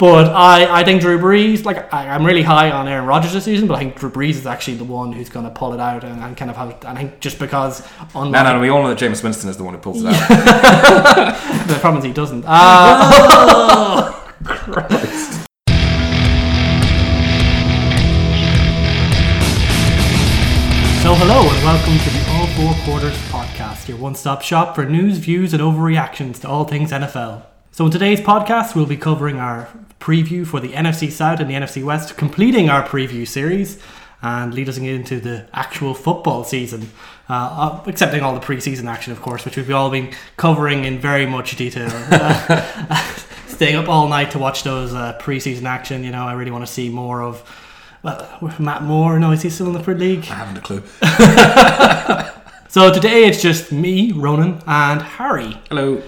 But I, I think Drew Brees, like I, I'm really high on Aaron Rodgers this season, but I think Drew Brees is actually the one who's going to pull it out and, and kind of have. I think just because unlike No, no, no, we all know that Jameis Winston is the one who pulls it out. the problem is he doesn't. Uh, So hello and welcome to the All Four Quarters podcast, your one-stop shop for news, views, and overreactions to all things NFL. So in today's podcast, we'll be covering our preview for the NFC South and the NFC West, completing our preview series and leading us into the actual football season, uh, accepting all the preseason action, of course, which we've all been covering in very much detail. Uh, staying up all night to watch those uh, preseason action. You know, I really want to see more of. Well, Matt Moore. No, is he still in the Premier League? I haven't a clue. So today it's just me, Ronan, and Harry. Hello.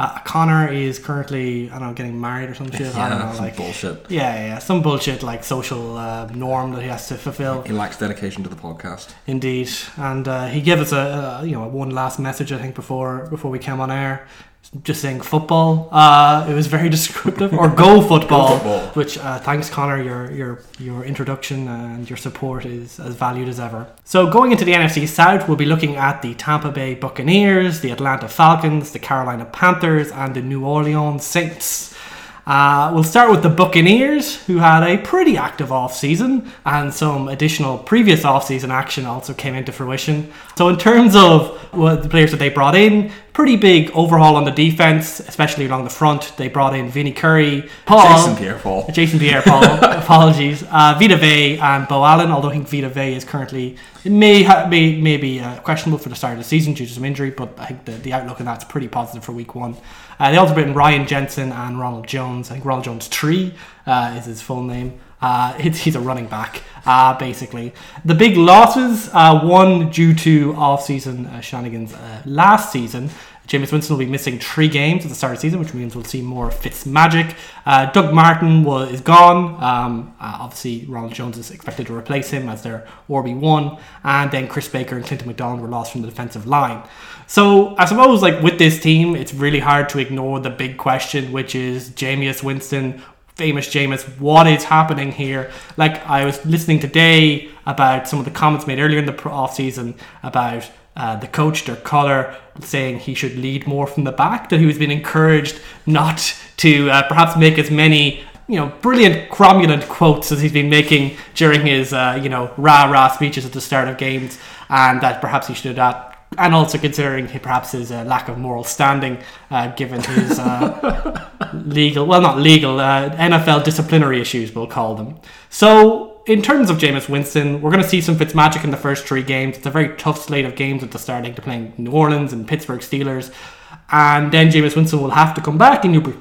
Uh, Connor is currently, I don't know, getting married or some shit. I don't Yeah, know, some like bullshit. yeah, yeah, yeah, some bullshit like social uh, norm that he has to fulfill. He lacks dedication to the podcast. Indeed, and uh, he gave us a, a you know one last message I think before before we came on air, just saying football. Uh, it was very descriptive, or go football. Go football. Which uh, thanks Connor, your your your introduction and your support is as valued as ever. So going into the NFC South, we'll be looking at the Tampa Bay Buccaneers, the Atlanta Falcons, the Carolina Panthers, and the New Orleans Saints. Uh, we'll start with the Buccaneers, who had a pretty active off-season, and some additional previous off-season action also came into fruition. So, in terms of what the players that they brought in, pretty big overhaul on the defense, especially along the front. They brought in Vinny Curry, Paul, Jason Pierre-Paul. Jason Pierre-Paul, apologies, uh, Vita Vea and Beau Allen. Although I think Vita Vea is currently may ha- may may be uh, questionable for the start of the season due to some injury, but I think the, the outlook on that's pretty positive for Week One. Uh, they also brought in Ryan Jensen and Ronald Jones. I think Ronald Jones Tree uh, is his full name. Uh, he's a running back, uh, basically. The big losses, uh, one due to off-season uh, shenanigans uh, last season. Jameis Winston will be missing three games at the start of the season, which means we'll see more Fitz magic. Uh, Doug Martin is gone. Um, uh, obviously, Ronald Jones is expected to replace him as their RB1. And then Chris Baker and Clinton McDonald were lost from the defensive line. So I suppose, like with this team, it's really hard to ignore the big question, which is Jameis Winston famous Jameis, what is happening here? Like I was listening today about some of the comments made earlier in the off season about uh, the coach, Dirk Koetter, saying he should lead more from the back. That he was being encouraged not to uh, perhaps make as many. You know, brilliant cromulent quotes as he's been making during his, uh, you know, rah rah speeches at the start of games, and that perhaps he should do that and also considering he- perhaps his uh, lack of moral standing, uh, given his uh, legal, well, not legal, uh, NFL disciplinary issues, we'll call them. So, in terms of Jameis Winston, we're going to see some Fitzmagic in the first three games. It's a very tough slate of games at the starting to playing New Orleans and Pittsburgh Steelers, and then Jameis Winston will have to come back, and you pre-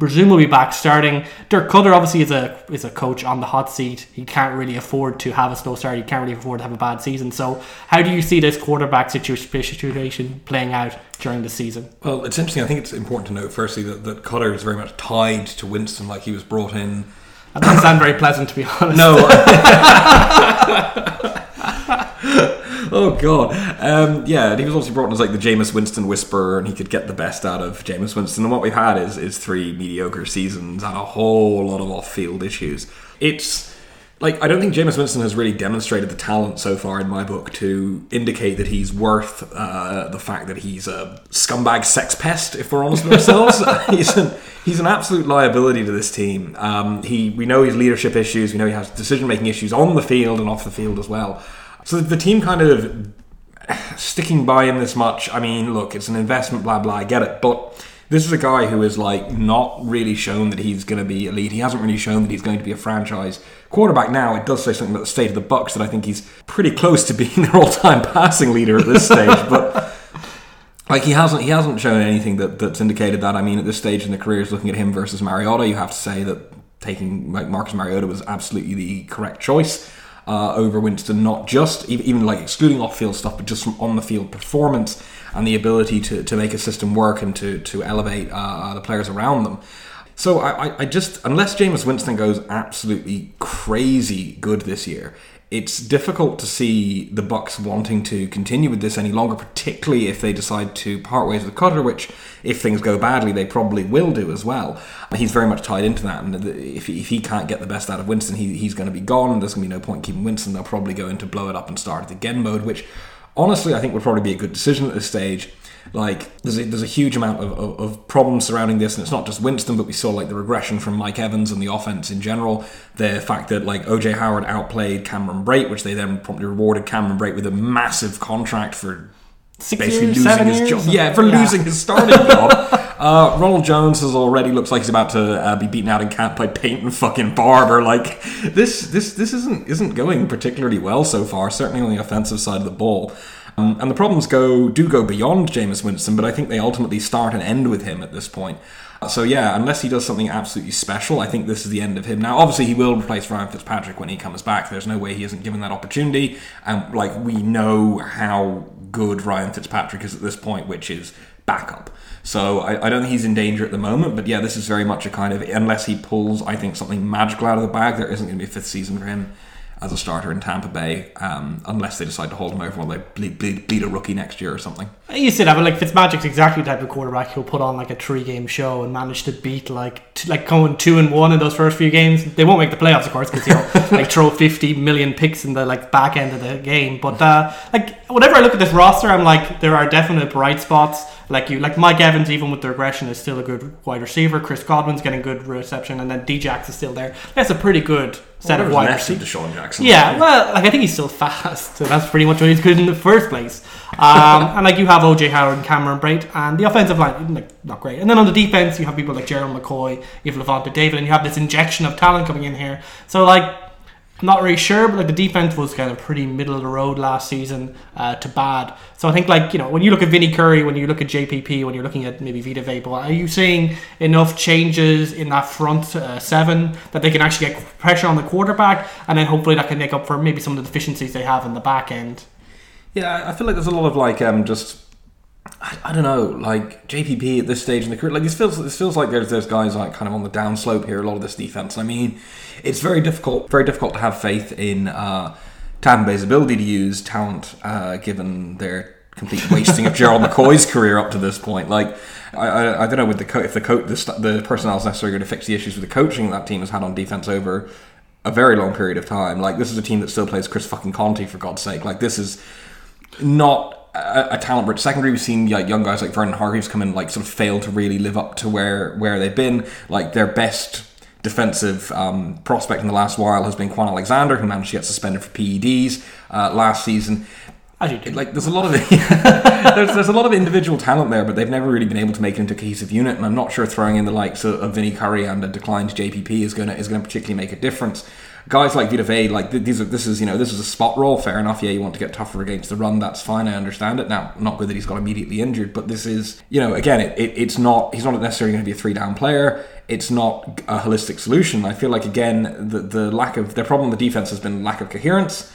presumably be back starting. Dirk Koetter obviously is a is a coach on the hot seat. He can't really afford to have a slow start. He can't really afford to have a bad season. So, how do you see this quarterback situation playing out during the season? Well, it's interesting. I think it's important to note, firstly, that, that Koetter is very much tied to Winston. Like he was brought in. That doesn't sound very pleasant, to be honest. No. oh God. Um, yeah, and he was obviously brought in as like the Jameis Winston whisperer, and he could get the best out of Jameis Winston. And what we've had is is three mediocre seasons and a whole lot of off-field issues. It's like I don't think Jameis Winston has really demonstrated the talent so far in my book to indicate that he's worth uh, the fact that he's a scumbag sex pest. If we're honest with ourselves, he's an he's an absolute liability to this team. Um, he we know his leadership issues. We know he has decision making issues on the field and off the field as well. So the team kind of sticking by him this much. I mean, look, it's an investment, blah blah. I get it, but this is a guy who is like not really shown that he's going to be elite. He hasn't really shown that he's going to be a franchise quarterback. Now it does say something about the state of the Bucks that I think he's pretty close to being their all-time passing leader at this stage, but. Like he hasn't, he hasn't shown anything that, that's indicated that. I mean, at this stage in the career, is looking at him versus Mariota, you have to say that taking like Marcus Mariota was absolutely the correct choice uh, over Winston. Not just even, like excluding off-field stuff, but just from on-the-field performance and the ability to, to make a system work and to to elevate uh, the players around them. So I- I just unless Jameis Winston goes absolutely crazy good this year, it's difficult to see the Bucks wanting to continue with this any longer, particularly if they decide to part ways with Koetter, which, if things go badly, they probably will do as well. He's very much tied into that, and if, if he can't get the best out of Winston, he, he's going to be gone. And there's going to be no point keeping Winston. They'll probably go into blow it up and start it again mode, which honestly I think would probably be a good decision at this stage like there's a, there's a huge amount of, of, of, problems surrounding this and it's not just winston but we saw like the regression from mike evans and the offense in general. The fact that like oj howard outplayed cameron brate which they then promptly rewarded cameron brate with a massive contract for Six basically years, losing his years? job. Yeah for Yeah. losing his starting job. Uh, ronald jones has already looks like he's about to uh, be beaten out in camp by peyton fucking barber. Like this this this isn't isn't going particularly well so far certainly on the offensive side of the ball um, and the problems go do go beyond Jameis Winston, but I think they ultimately start and end with him at this point. So yeah, unless he does something absolutely special, I think this is the end of him. Now, obviously, he will replace Ryan Fitzpatrick when he comes back. There's no way he isn't given that opportunity, and like we know how good Ryan Fitzpatrick is at this point, which is backup. So I, I don't think he's in danger at the moment, but yeah, this is very much a kind of unless he pulls, I think something magical out of the bag, there isn't going to be a fifth season for him as a starter in Tampa Bay, um, unless they decide to hold him over while they bleed, bleed, bleed a rookie next year or something. You said that, but like Fitzmagic's exactly the type of quarterback who'll put on like a three game show and manage to beat like t- like going two and one in those first few games. They won't make the playoffs, of course, because he'll like throw fifty million picks in the like back end of the game. But uh, like whenever I look at this roster, I'm like there are definite bright spots. Like you, like Mike Evans, even with the regression, is still a good wide receiver. Chris Godwin's getting good reception, and then Djax is still there. That's a pretty good set of Whatever's wide of receivers. DeSean Jackson. Yeah, well, like I think he's still fast, so that's pretty much what he's good in the first place. Um, and like you have OJ Howard and Cameron Brate, and the offensive line, like not great. And then on the defense, you have people like Gerald McCoy, you have Lavonte David, and you have this injection of talent coming in here. So like, Not really sure, but like the defense was kind of pretty middle of the road last season uh, to bad. So I think like you know when you look at Vinny Curry, when you look at JPP, when you're looking at maybe Vita Vapor, are you seeing enough changes in that front uh, seven that they can actually get pressure on the quarterback, and then hopefully that can make up for maybe some of the deficiencies they have in the back end? Yeah, I feel like there's a lot of like um just I, I don't know, like JPP at this stage in the career, like this feels this feels like there's there's guys like kind of on the downslope here. A lot of this defense. I mean, it's very difficult, very difficult to have faith in uh, Tampa Bay's ability to use talent, uh, given their complete wasting of Gerald McCoy's career up to this point. Like, I, I, I don't know with the co- if the co- the, the personnel is necessarily going to fix the issues with the coaching that team has had on defense over a very long period of time. Like, this is a team that still plays Chris fucking Conte for God's sake. Like, this is not a, a talent rich secondary. We've seen like young guys like Vernon Hargreaves come in like sort of fail to really live up to where where they've been. Like their best defensive um, prospect in the last while has been Kwon Alexander, who managed to get suspended for PEDs uh, last season. As you do. Like there's a lot of there's, there's a lot of individual talent there, but they've never really been able to make it into a cohesive unit. And I'm not sure throwing in the likes of, of Vinny Curry and a declined JPP is gonna is gonna particularly make a difference. Guys like Vita Vea, like these are this is you know this is a spot role. Fair enough. Yeah, you want to get tougher against the run. That's fine. I understand it. Now, not good that he's got immediately injured, but this is you know again it, it it's not he's not necessarily going to be a three down player. It's not a holistic solution. I feel like again the the lack of their problem the defense has been lack of coherence.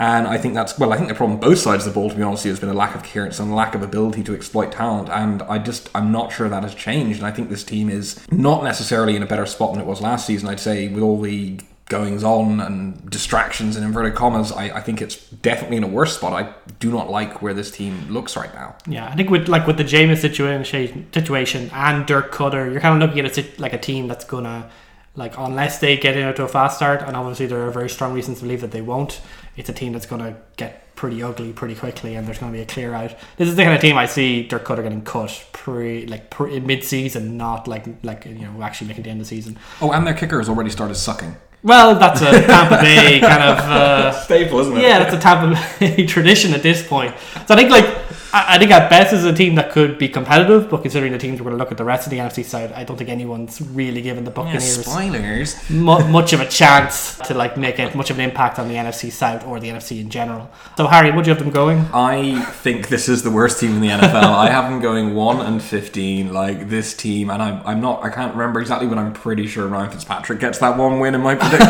And I think that's well. I think the problem both sides of the ball, to be honest, has been a lack of coherence and lack of ability to exploit talent. And I just I'm not sure that has changed. And I think this team is not necessarily in a better spot than it was last season. I'd say with all the goings on and distractions and inverted commas, I, I think it's definitely in a worse spot. I do not like where this team looks right now. Yeah, I think with like with the Jameis situation situation and Dirk Koetter, you're kind of looking at a like a team that's gonna like unless they get into a fast start, and obviously there are very strong reasons to believe that they won't. It's a team that's gonna get pretty ugly pretty quickly, and there's gonna be a clear out. This is the kind of team I see Dirk Koetter getting cut pre like pre, mid season, not like like you know actually making the end of the season. Oh, and their kicker has already started sucking. Well, that's a Tampa Bay kind of. Uh, Staple, isn't it? yeah, that's a Tampa Bay tradition at this point. So I think, like, I, I think at best is a team that could be competitive, but considering the teams we're going to look at the rest of the NFC side, I don't think anyone's really given the Yeah, Buccaneers spoilers. mu- much of a chance to like make it much of an impact on the NFC South or the NFC in general. So Harry, would you have them going? I think this is the worst team in the NFL. I have them going one and fifteen, like this team, and I'm I'm not I can't remember exactly, but I'm pretty sure Ryan Fitzpatrick gets that one win in my prediction.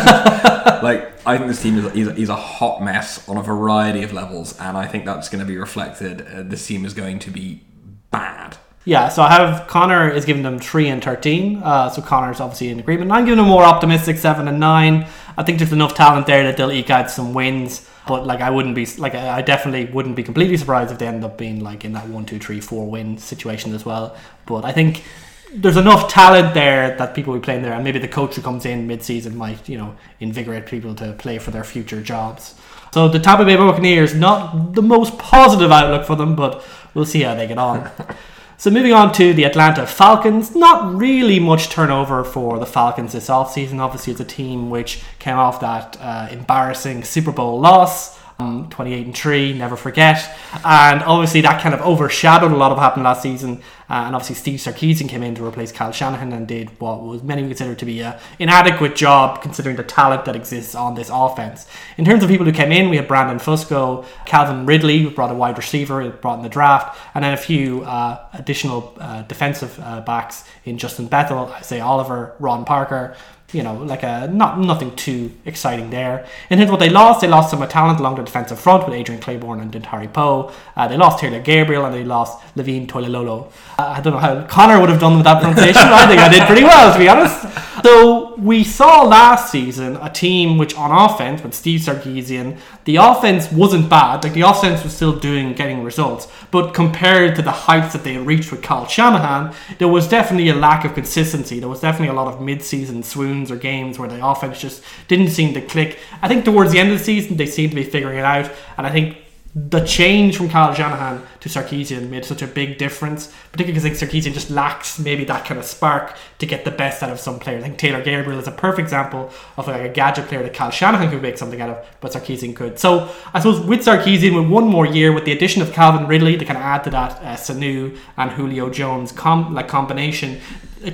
Like I think this team is he's a, a hot mess on a variety of levels, and I think that's going to be reflected. Uh, this team is going to be bad. Yeah, so I have Connor is giving them three and thirteen. Uh, so Connor's obviously in agreement. I'm giving them more optimistic seven and nine. I think there's enough talent there that they'll eke out some wins. But like I wouldn't be like I definitely wouldn't be completely surprised if they end up being like in that one, two, three, four win situation as well. But I think there's enough talent there that people will be playing there, and maybe the coach who comes in mid-season might, you know, invigorate people to play for their future jobs. So the Tampa Bay Buccaneers, not the most positive outlook for them, but we'll see how they get on. so moving on to the Atlanta Falcons, not really much turnover for the Falcons this offseason. Obviously, it's a team which came off that uh, embarrassing Super Bowl loss. Um, 28 and 3, never forget. And obviously, that kind of overshadowed a lot of what happened last season. Uh, and obviously, Steve Sarkisian came in to replace Kyle Shanahan and did what was many consider to be an inadequate job considering the talent that exists on this offense. In terms of people who came in, we had Brandon Fusco, Calvin Ridley, who brought a wide receiver, brought in the draft, and then a few uh, additional uh, defensive uh, backs in Justin Bethel, Isaiah Oliver, Ron Parker you know, like a not nothing too exciting there. In terms of what they lost, they lost some of talent along the defensive front with Adrian Clayborn and Dontari Poe. Uh, they lost Taylor Gabriel and they lost Levine Toilolo. Uh, I don't know how Connor would have done with that pronunciation. I think I did pretty well, to be honest. So we saw last season a team which on offense with Steve Sarkisian, the offense wasn't bad. Like the offense was still doing getting results, but compared to the heights that they reached with Kyle Shanahan, there was definitely a lack of consistency. There was definitely a lot of mid-season swoons or games where the offense just didn't seem to click. I think towards the end of the season they seemed to be figuring it out, and I think the change from Kyle Shanahan to Sarkisian made such a big difference, particularly because I think Sarkisian just lacks maybe that kind of spark to get the best out of some players. I think Taylor Gabriel is a perfect example of like a gadget player that Cal Shanahan could make something out of, but Sarkisian could. So I suppose with Sarkisian, with one more year, with the addition of Calvin Ridley to kind of add to that uh, Sanu and Julio Jones com- like combination,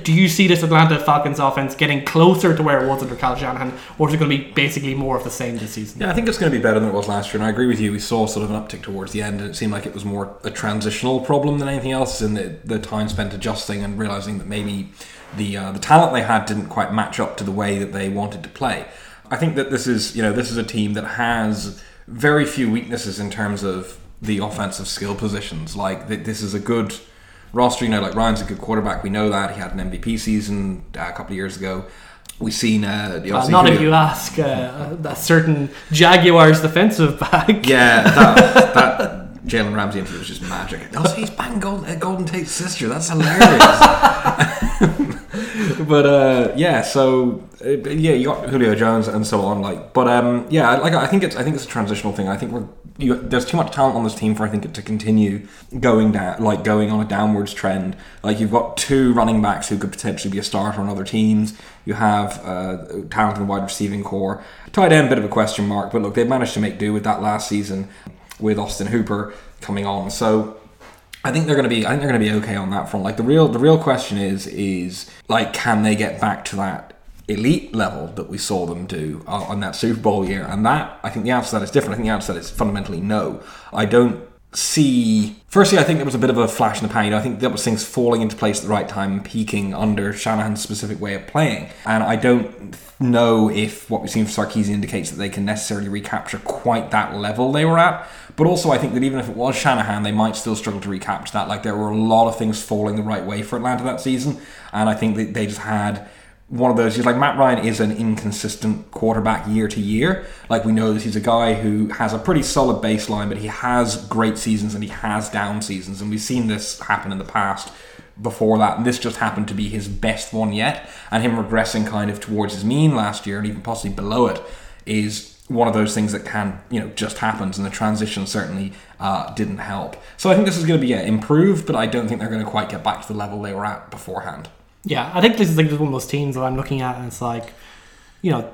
do you see this Atlanta Falcons offense getting closer to where it was under Cal Shanahan, or is it going to be basically more of the same this season? Yeah, I think it's going to be better than it was last year, and I agree with you. We saw sort of an uptick towards the end, and it seemed like it was more a transitional problem than anything else, in the, the time spent adjusting and realizing that maybe the uh, the talent they had didn't quite match up to the way that they wanted to play. I think that this is you know this is a team that has very few weaknesses in terms of the offensive skill positions. Like this is a good roster. You know, like Ryan's a good quarterback. We know that he had an MVP season uh, a couple of years ago. We've seen uh, the uh, not if you ask uh, a certain Jaguars defensive back. Yeah, that, that Jalen Ramsey interview was just magic. Also, he's banging Golden, uh, Golden Tate's sister. That's hilarious. but uh, yeah, so uh, yeah, you got Julio Jones and so on. Like, but um, yeah, like I think it's I think it's a transitional thing. I think we're you, there's too much talent on this team for I think it to continue going down, like going on a downwards trend. Like you've got two running backs who could potentially be a starter on other teams. You have uh, talent in the wide receiving core. Tight end, bit of a question mark, but look, they managed to make do with that last season with Austin Hooper coming on. So I think they're going to be. I think they're going to be okay on that front. Like the real, the real question is, is like, can they get back to that elite level that we saw them do uh, on that Super Bowl year. And that, I think the answer to that is different. I think the answer to that is fundamentally no. I don't see. Firstly, I think there was a bit of a flash in the pan. You know, I think that was things falling into place at the right time, peaking under Shanahan's specific way of playing. And I don't know if what we've seen from Sarkisian indicates that they can necessarily recapture quite that level they were at. But also, I think that even if it was Shanahan, they might still struggle to recapture that. Like, there were a lot of things falling the right way for Atlanta that season. And I think that they just had one of those. He's like Matt Ryan is an inconsistent quarterback year to year. Like we know that he's a guy who has a pretty solid baseline, but he has great seasons and he has down seasons, and we've seen this happen in the past before that. And this just happened to be his best one yet, and him regressing kind of towards his mean last year and even possibly below it is one of those things that can you know just happens and the transition certainly uh, didn't help so i think this is going to be improved but i don't think they're going to quite get back to the level they were at beforehand yeah, I think this is like one of those teams that I'm looking at, and it's like, you know,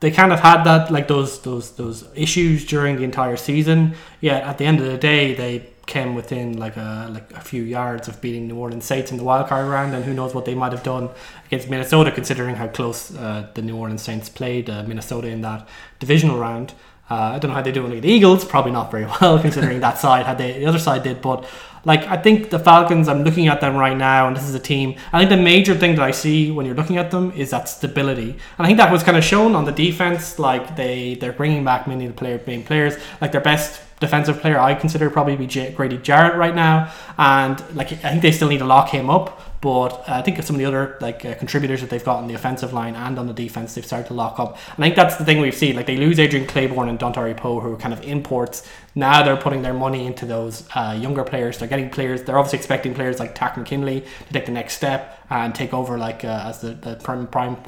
they kind of had that like those those those issues during the entire season. Yet at the end of the day, they came within like a like a few yards of beating New Orleans Saints in the wild card round, and who knows what they might have done against Minnesota, considering how close uh, the New Orleans Saints played uh, Minnesota in that divisional round. Uh, I don't know how they do against the Eagles. Probably not very well, considering that side had they the other side did. But like I think the Falcons, I'm looking at them right now, and this is a team. I think the major thing that I see when you're looking at them is that stability, and I think that was kind of shown on the defense. Like they they're bringing back many of the player main players. Like their best defensive player I consider probably be J- Grady Jarrett right now, and like I think they still need to lock him up. But I think some of the other like uh, contributors that they've got on the offensive line and on the defense, they've started to lock up. And I think that's the thing we've seen. Like they lose Adrian Clayborn and Dontari Poe, who are kind of imports. Now they're putting their money into those uh, younger players. They're getting players. They're obviously expecting players like Takk McKinley to take the next step and take over like uh, as the, the prime, prime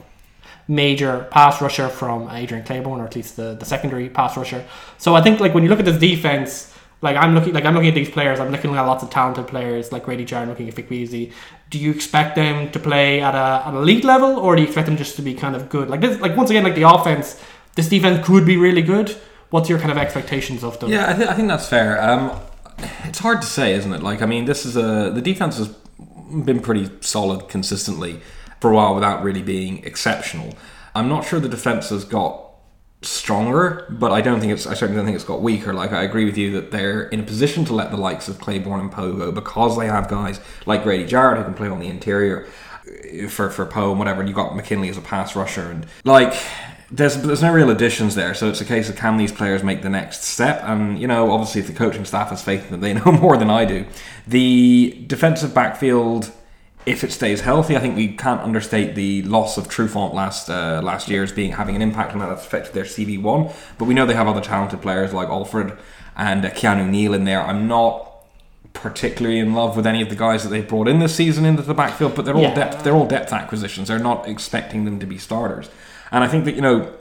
major pass rusher from Adrian Clayborn, or at least the, the secondary pass rusher. So I think like when you look at this defense, like I'm looking like I'm looking at these players, I'm looking at lots of talented players like Grady Jarrett, looking at Beasley. Do you expect them to play at a an elite level, or do you expect them just to be kind of good? Like this, like once again, like the offense, this defense could be really good. What's your kind of expectations of them? Yeah, I, th- I think that's fair. Um, it's hard to say, isn't it? Like, I mean, this is a the defense has been pretty solid consistently for a while without really being exceptional. I'm not sure the defense has got stronger, but I don't think it's. I certainly don't think it's got weaker. Like I agree with you that they're in a position to let the likes of Clayborn and Poe go because they have guys like Grady Jarrett who can play on the interior for for Poe and whatever. And you got McKinley as a pass rusher and like. There's, there's no real additions there, so it's a case of can these players make the next step? And you know, obviously, if the coaching staff has faith in them, they know more than I do. The defensive backfield if it stays healthy, I think we can't understate the loss of Trufant last uh, last year as being having an impact on that that's affected their CV one. But we know they have other talented players like Alford and uh, Keanu Neal in there. I'm not particularly in love with any of the guys that they've brought in this season into the backfield, but they're all Yeah. depth. They're all depth acquisitions. They're not expecting them to be starters. And I think that you know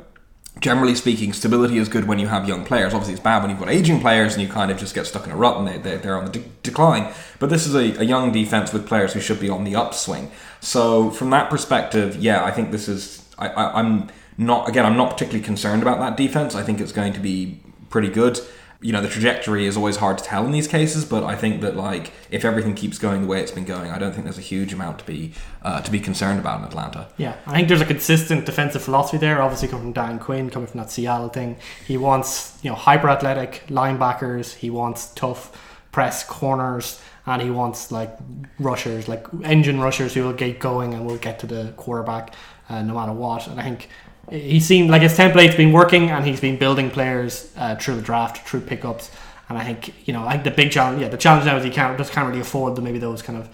generally speaking, stability is good when you have young players. Obviously, it's bad when you've got aging players and you kind of just get stuck in a rut and they, they, they're on the de- decline. But this is a, a young defense with players who should be on the upswing. So, from that perspective, yeah, I think this is. I, I, I'm not, again, I'm not particularly concerned about that defense. I think it's going to be pretty good. You know, the trajectory is always hard to tell in these cases, but I think that like if everything keeps going the way it's been going, I don't think there's a huge amount to be uh, to be concerned about in Atlanta. Yeah, I think there's a consistent defensive philosophy there. Obviously, coming from Dan Quinn, coming from that Seattle thing, he wants you know hyper athletic linebackers. He wants tough press corners, and he wants like rushers, like engine rushers who will get going and will get to the quarterback uh, no matter what. And I think he seemed like his template's been working, and he's been building players uh, through the draft, through pickups. And I think you know, I think the big challenge, yeah, the challenge now is he can't just can't really afford the maybe those kind of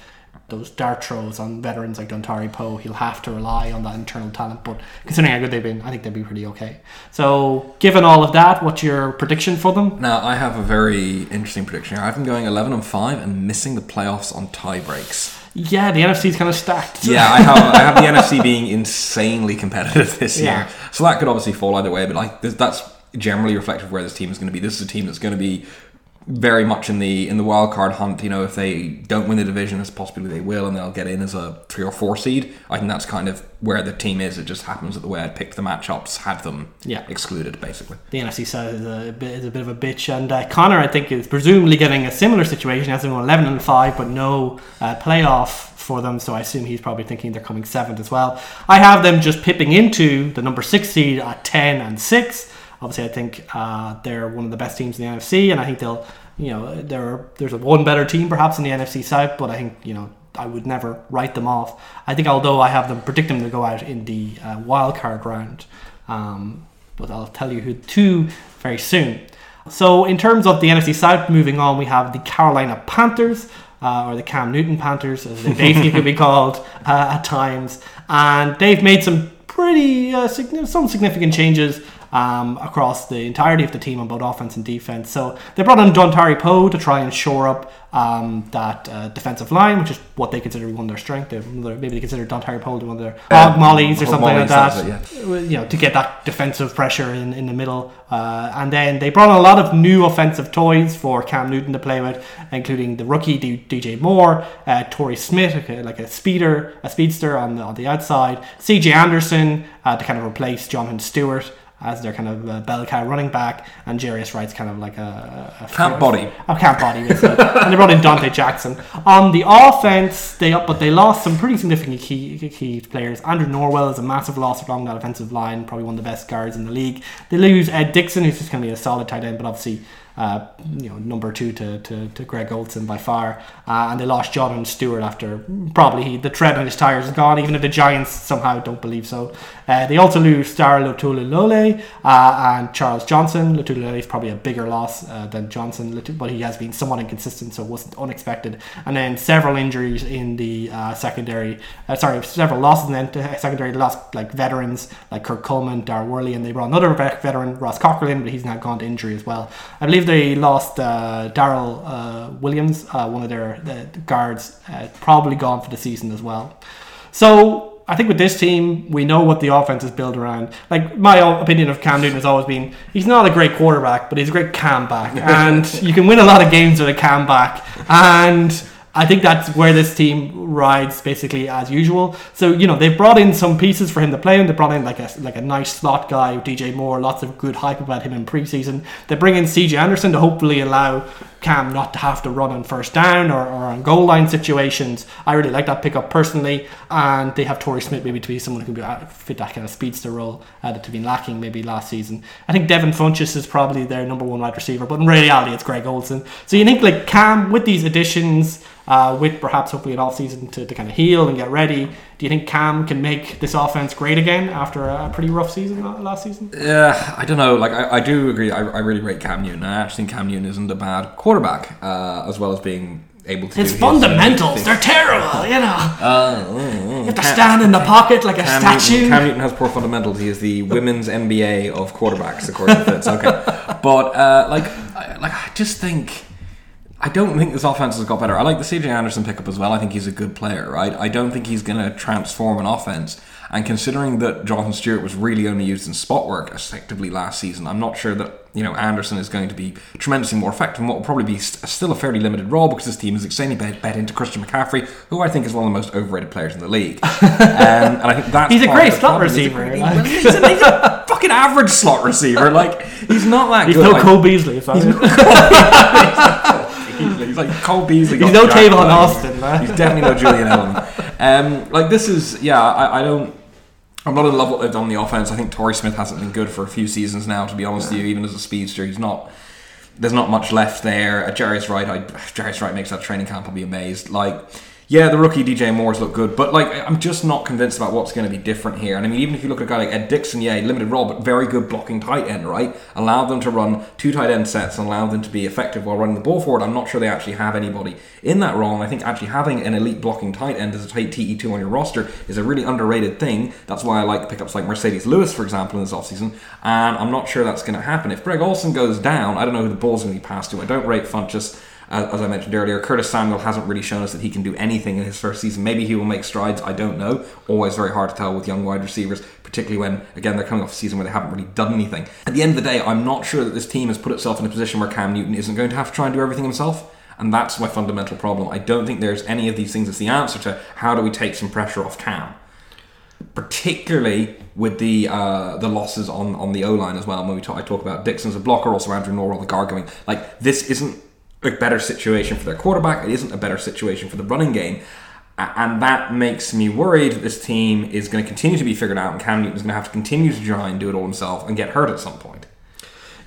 those dart throws on veterans like Dontari Poe. He'll have to rely on that internal talent. But considering how good they've been, I think they'll be pretty okay. So, given all of that, what's your prediction for them? Now, I have a very interesting prediction. here. I have been going 11 and 5 and missing the playoffs on tie breaks. Yeah, the NFC is kind of stacked. Yeah, I have, I have the NFC being insanely competitive this year. Yeah. So that could obviously fall either way, but like that's generally reflective of where this team is going to be. This is a team that's going to be very much in the in the wild card hunt. You know, if they don't win the division, it's possibly they will, and they'll get in as a three or four seed. I think that's kind of where the team is. It just happens that the way I picked the matchups had them Yeah. excluded, basically. the NFC side is a bit, is a bit of a bitch, and uh, Connor, I think, is presumably getting a similar situation. He has them going 11 and 5, but no uh, playoff for them, so I assume he's probably thinking they're coming seventh as well. I have them just pipping into the number six seed at 10 and 6. Obviously, I think uh, they're one of the best teams in the NFC, and I think they'll, you know, there there's a one better team perhaps in the NFC South, but I think, you know, I would never write them off. I think, although I have them predict them to go out in the uh, wild card round, um, but I'll tell you who two very soon. So, in terms of the NFC South, moving on, we have the Carolina Panthers, uh, or the Cam Newton Panthers, as they basically could be called uh, at times, and they've made some pretty uh, signi- some significant changes um, across the entirety of the team on both offense and defense. So they brought in Dontari Poe to try and shore up um, that uh, defensive line, which is what they consider one of their strengths. They- Maybe they consider Dontari Poe to one of their hog mollies or something like that. it, You know, to get that defensive pressure in, in the middle. Uh, and then they brought in a lot of new offensive toys for Cam Newton to play with, including the rookie D- DJ Moore, uh, Torrey Smith, like a, like a speeder, a speedster on the, on the outside, CJ Anderson uh, to kind of replace Jonathan Stewart as their kind of uh, bell cow running back, and Jarius Wright's kind of like a, a Camp body. a camp body, and they brought in Dante Jackson on the offense. They up, but they lost some pretty significant key key players. Andrew Norwell is a massive loss along that offensive line, probably one of the best guards in the league. They lose Ed Dickson, who's just going to be a solid tight end, but obviously uh, you know, number two to, to, to Greg Olsen by far. Uh, and they lost Jonathan Stewart after probably he, the tread on his tires is gone, even if the Giants somehow don't believe so. Uh, they also lose Star Lotulelei uh, and Charles Johnson. Lotulelei is probably a bigger loss uh, than Johnson, but he has been somewhat inconsistent, so it wasn't unexpected. And then several injuries in the uh, secondary, sorry, several losses in the secondary. Lost like veterans like Kurt Coleman, Daryl Worley, and they brought another veteran, Ross Cockrell, but he's now gone to injury as well. I believe they lost uh, Daryl uh, Williams, uh, one of their the guards, uh, probably gone for the season as well. So I think with this team, we know what the offense is built around. Like my opinion of Cam Newton has always been, he's not a great quarterback, but he's a great cam back, and you can win a lot of games with a cam back. And I think that's where this team rides basically as usual. So you know they've brought in some pieces for him to play in. They brought in like a like a nice slot guy, DJ Moore. Lots of good hype about him in preseason. They bring in CJ Anderson to hopefully allow Cam not to have to run on first down or, or on goal line situations. I really like that pickup personally. And they have Torrey Smith maybe to be someone who can uh, fit that kind of speedster role uh, that have been lacking maybe last season. I think Devin Funchess is probably their number one wide receiver, but in reality it's Greg Olsen. So you think like Cam with these additions uh, with perhaps hopefully an off season to, to kind of heal and get ready. Do you think Cam can make this offense great again after a pretty rough season last season? Yeah, I don't know. Like I, I do agree. I, I really rate Cam Newton. I actually think Cam Newton isn't a bad quarterback, uh, as well as being able to. His fundamentals, his, they're terrible. You know, uh, mm, you have to stand in the pocket like a Cam statue. Newton, Cam Newton has poor fundamentals. He is the women's NBA of quarterbacks, according to Fitz. Okay, but uh, like, I, like I just think I don't think this offense has got better. I like the CJ Anderson pickup as well. I think he's a good player, right? I don't think he's going to transform an offense. And considering that Jonathan Stewart was really only used in spot work effectively last season, I'm not sure that you know Anderson is going to be tremendously more effective. And what will probably be st- still a fairly limited role because this team is extending bet, bet into Christian McCaffrey, who I think is one of the most overrated players in the league. um, and I think that's he's a great slot receiver. He's a, he's, a, he's a, fucking average slot receiver. Like he's not that. He's good. no like, Cole Beasley. If He's like Cole Beasley. He's no Tavon Austin, man. He's definitely no Julian Edelman. Um, like this is, yeah, I, I don't. I'm not in love with what they've done on the offense. I think Torrey Smith hasn't been good for a few seasons now. To be honest yeah. with you, even as a speedster, he's not. There's not much left there. Uh, Jarius Wright, I, Jarius Wright makes that training camp. I'll be amazed. Like yeah, the rookie DJ Moore's look good, but like I'm just not convinced about what's going to be different here. And I mean, even if you look at a guy like Ed Dickson, yeah, limited role, but very good blocking tight end, right? Allow them to run two tight end sets and allow them to be effective while running the ball forward. I'm not sure they actually have anybody in that role, and I think actually having an elite blocking tight end as a tight TE2 on your roster is a really underrated thing. That's why I like pickups like Marcedes Lewis, for example, in this offseason, and I'm not sure that's going to happen. If Greg Olsen goes down, I don't know who the ball's going to be passed to. I don't rate As I mentioned earlier, Curtis Samuel hasn't really shown us that he can do anything in his first season. Maybe he will make strides. I don't know. Always very hard to tell with young wide receivers, particularly when again they're coming off a season where they haven't really done anything. At the end of the day, I'm not sure that this team has put itself in a position where Cam Newton isn't going to have to try and do everything himself. And that's my fundamental problem. I don't think there's any of these things as the answer to how do we take some pressure off Cam particularly with the uh, the losses on, on the O line as well. When we talk, I talk about Dickson as a blocker, also Andrew Norwell the guard going like this isn't a better situation for their quarterback. It isn't a better situation for the running game. And that makes me worried that this team is going to continue to be figured out, and Cam Newton is going to have to continue to try and do it all himself and get hurt at some point.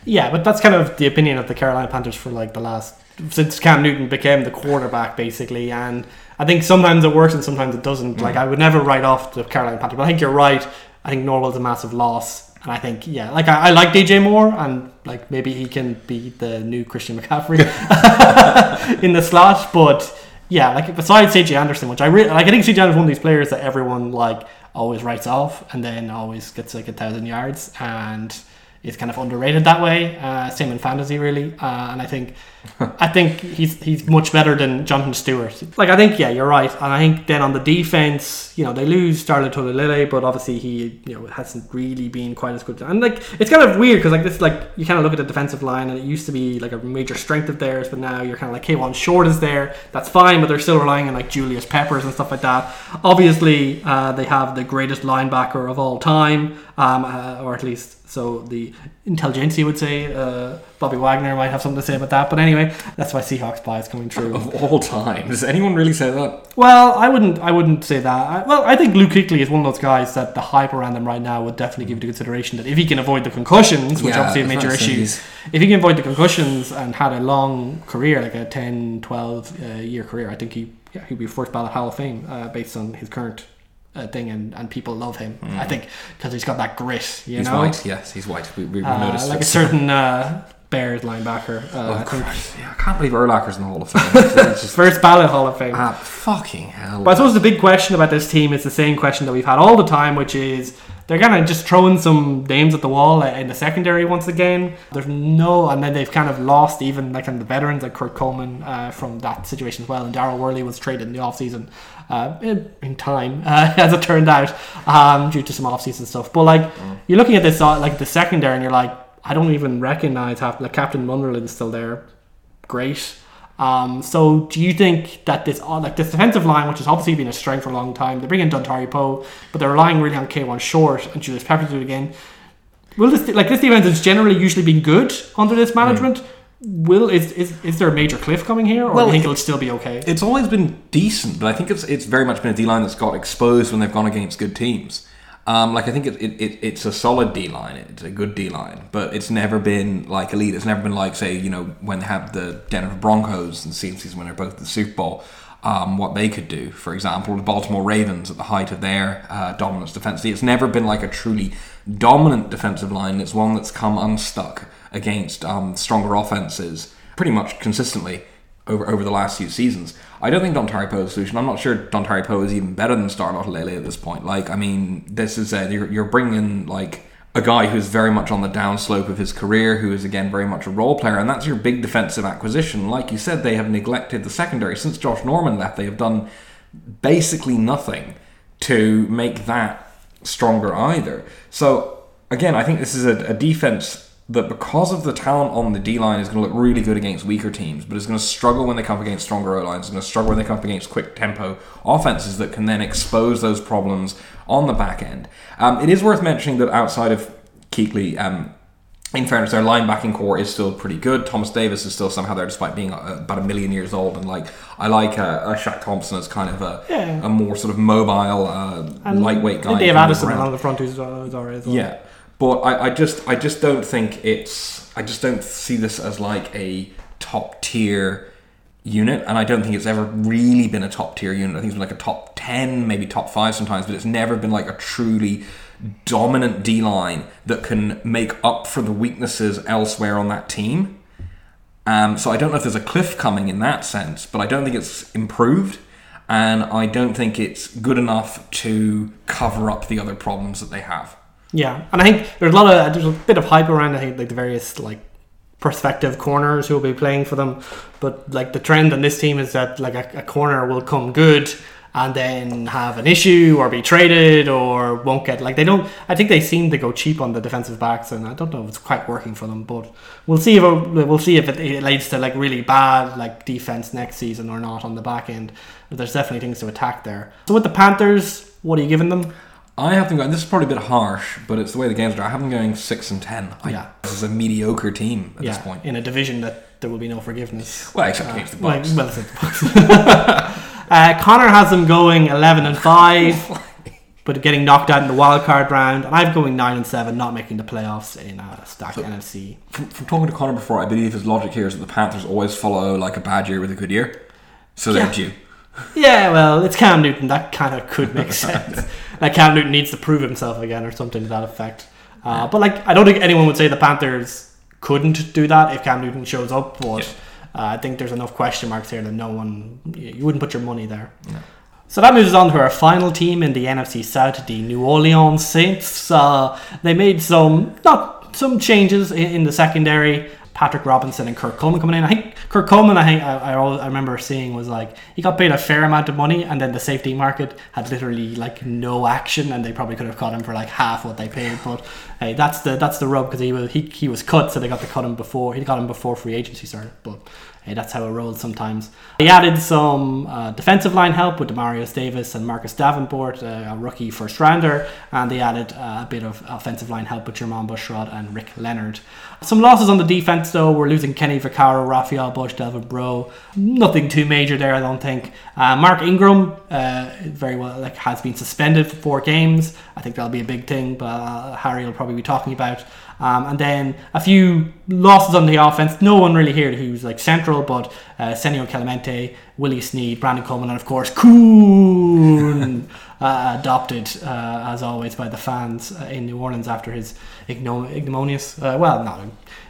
Yeah, but that's kind of the opinion of the Carolina Panthers for like the last since Cam Newton became the quarterback, basically. And I think sometimes it works and sometimes it doesn't. Mm. Like I would never write off the Carolina Panthers, but I think you're right. I think Norwell's a massive loss and I think, yeah, like I, I, like DJ Moore, and like maybe he can be the new Christian McCaffrey in the slot. But yeah, like besides CJ Anderson, which I really like, I think CJ Anderson is one of these players that everyone like always writes off, and then always gets like a thousand yards, and is kind of underrated that way. Uh, same in fantasy, really. Uh, and I think, I think he's he's much better than Jonathan Stewart. Like I think, yeah, you're right. And I think then on the defense, you know, they lose Star Lotulelei, but obviously he, you know, hasn't really been quite as good. And like it's kind of weird because like this, like you kind of look at the defensive line, and it used to be like a major strength of theirs, but now you're kind of like Kawann Short is there. That's fine, but they're still relying on like Julius Peppers and stuff like that. Obviously, uh, they have the greatest linebacker of all time, um, uh, or at least so the intelligentsia would say. Uh, Bobby Wagner might have something to say about that. But anyway, that's why Seahawks bias coming true. Of all time, does anyone really say that? Well, I wouldn't. I wouldn't say that. I, well, I think Luke Kuechly is one of those guys that the hype around him right now would definitely give it consideration. That if he can avoid the concussions, which Yeah, obviously are major issues, if he can avoid the concussions and had a long career, like a 10, 12 uh, year career, I think he yeah, he'd be first ballot Hall of Fame uh, based on his current uh, thing, and, and people love him. I think because he's got that grit. You Mm. He's know, white. Yes, he's white. We, we, we Uh, noticed like a certain uh, Bears linebacker. Uh, Oh, Christ. Yeah, I can't believe Urlacher's in the Hall of Fame. Just first ballot Hall of Fame. ah, fucking hell. But I suppose the big question about this team is the same question that we've had all the time, which is they're kind of just throwing some names at the wall in the secondary once again. There's no, and then they've kind of lost even like kind of the veterans like Kurt Coleman uh, from that situation as well. And Daryl Worley was traded in the offseason uh, in, in time, uh, as it turned out, um, due to some offseason stuff. But like you're looking at this, uh, like the secondary, and you're like, I don't even recognize half. Like Captain Munnerlyn's still there, great. Um, so do you think that this uh, like this defensive line, which has obviously been a strength for a long time, they bring in Dontari Poe, but they're relying really on Kawann Short and Julius Peppers do it again. Will this like this defense has generally usually been good under this management? Will is, is is there a major cliff coming here, or do Well, you think it'll still be okay? It's always been decent, but I think it's it's very much been a D line that's got exposed when they've gone against good teams. Um, like I think it, it, it, it's a solid D line, it's a good D line, but it's never been like elite. It's never been like say you know when they have the Denver Broncos and season when they're both at the Super Bowl. Um, what they could do, for example, the Baltimore Ravens at the height of their uh, dominance defensively. It's never been like a truly dominant defensive line. It's one that's come unstuck against um, stronger offenses pretty much consistently over over the last few seasons. I don't think Dontari Poe is the solution. I'm not sure Dontari Poe is even better than Star Lotulelei at this point. Like, I mean, this is a, you're, you're bringing in like a guy who's very much on the downslope of his career, who is again very much a role player, and that's your big defensive acquisition. Like you said, they have neglected the secondary since Josh Norman left. They have done basically nothing to make that stronger either. So again, I think this is a, a defense that because of the talent on the D line is going to look really good against weaker teams, but is going to struggle when they come up against stronger O lines. Is going to struggle when they come up against quick tempo offenses that can then expose those problems on the back end. Um, it is worth mentioning that outside of Kuechly, um, in fairness, their linebacking core is still pretty good. Thomas Davis is still somehow there, despite being uh, about a million years old. And like, I like uh, uh, Shaq Thompson as kind of a, Yeah. a more sort of mobile, uh, lightweight guy. Dave Addison along the front who's, uh, alright as well. Yeah, but I, I just I just don't think it's I just don't see this as like a top tier unit, and I don't think it's ever really been a top tier unit. I think it's been like a top ten, maybe top five sometimes, but it's never been like a truly dominant D line that can make up for the weaknesses elsewhere on that team. Um, so I don't know if there's a cliff coming in that sense, but I don't think it's improved, and I don't think it's good enough to cover up the other problems that they have. Yeah, and I think there's a lot of there's a bit of hype around. I think like the various like prospective corners who will be playing for them, but like the trend on this team is that like a, a corner will come good and then have an issue or be traded or won't get like they don't. I think they seem to go cheap on the defensive backs, and I don't know if it's quite working for them. But we'll see if we'll see if it, it leads to like really bad like defense next season or not on the back end. There's definitely things to attack there. So with the Panthers, what are you giving them? I have them going. This is probably a bit harsh, but it's the way the games are. I have them going six and ten. I, Yeah. this is a mediocre team at yeah, this point. in a division that there will be no forgiveness. Well, except against the Bucks. well, it's the Bucks. uh, Connor has them going eleven and five, but getting knocked out in the wild card round, and I'm going nine and seven, not making the playoffs in a stacked NFC. from, from talking to Connor before, I believe his logic here is that the Panthers always follow like a bad year with a good year, so they're due. Yeah, well, it's Cam Newton. That kind of could make sense. like Cam Newton needs to prove himself again, or something to that effect. Uh, but like, I don't think anyone would say the Panthers couldn't do that if Cam Newton shows up. But uh, I think there's enough question marks here that no one you wouldn't put your money there. So that moves us on to our final team in the NFC South, the New Orleans Saints. Uh, they made some not some changes in, in the secondary. Patrick Robinson and Kurt Coleman coming in. I think Kurt Coleman, I think I, I, I remember seeing was like he got paid a fair amount of money, and then the safety market had literally like no action, and they probably could have caught him for like half what they paid. But hey, that's the that's the rub because he was he, he was cut, so they got to cut him before he got him before free agency started. But hey, that's how it rolls sometimes. He added some uh, defensive line help with Demario Davis and Marcus Davenport, uh, a rookie first rounder, and they added uh, a bit of offensive line help with Jermon Bushrod and Rick Leonard. Some losses on the defense though. We're losing Kenny Vaccaro, Rafael Bush, Delvin Breaux. Nothing too major there, I don't think. Uh, Mark Ingram, uh, very well, like has been suspended for four games. I think that'll be a big thing, but uh, Harry will probably be talking about. Um, and then a few losses on the offense. No one really here who's like central, but uh, Senio Kelemete, Willie Snead, Brandon Coleman, and of course Kuhn, uh, adopted uh, as always by the fans uh, in New Orleans after his ignominious, uh, well, not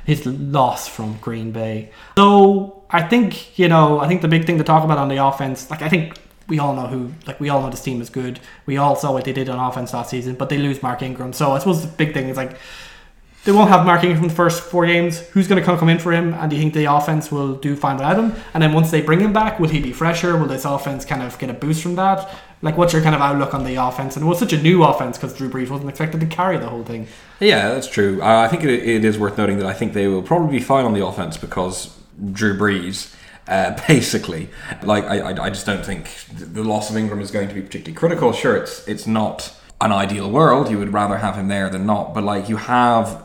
his loss from Green Bay. So I think you know, I think the big thing to talk about on the offense, like I think we all know who like we all know this team is good. We all saw what they did on offense last season, but they lose Mark Ingram. So I suppose the big thing is like they won't have Mark Ingram from the first four games. Who's going to come in for him? And do you think the offense will do fine without him? And then once they bring him back, will he be fresher? Will this offense kind of get a boost from that? Like, what's your kind of outlook on the offense? And it was such a new offense because Drew Brees wasn't expected to carry the whole thing. Yeah, that's true. Uh, I think it, it is worth noting that I think they will probably be fine on the offense because Drew Brees. Uh, basically, like I, I, I just don't think the loss of Ingram is going to be particularly critical. Sure, it's it's not an ideal world. You would rather have him there than not. But like you have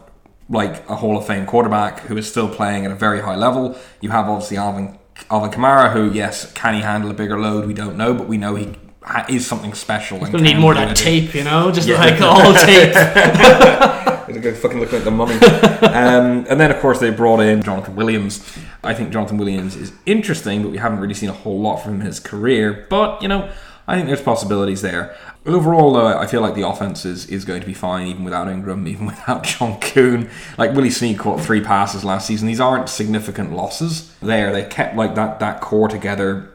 like a Hall of Fame quarterback who is still playing at a very high level. You have obviously Alvin Alvin Kamara, who yes, can he handle a bigger load? We don't know, but we know he is something special. He's gonna need more of that tape, you know, just yeah. like all tape. fucking looking at the mummy. um, and then of course they brought in Jonathan Williams. I think Jonathan Williams is interesting, but we haven't really seen a whole lot from his career. But you know, I think there's possibilities there. Overall, though, I feel like the offense is, is going to be fine, even without Ingram, even without John Kuhn. Like Willie Snead caught three passes last season. These aren't significant losses. There, they kept like that that core together.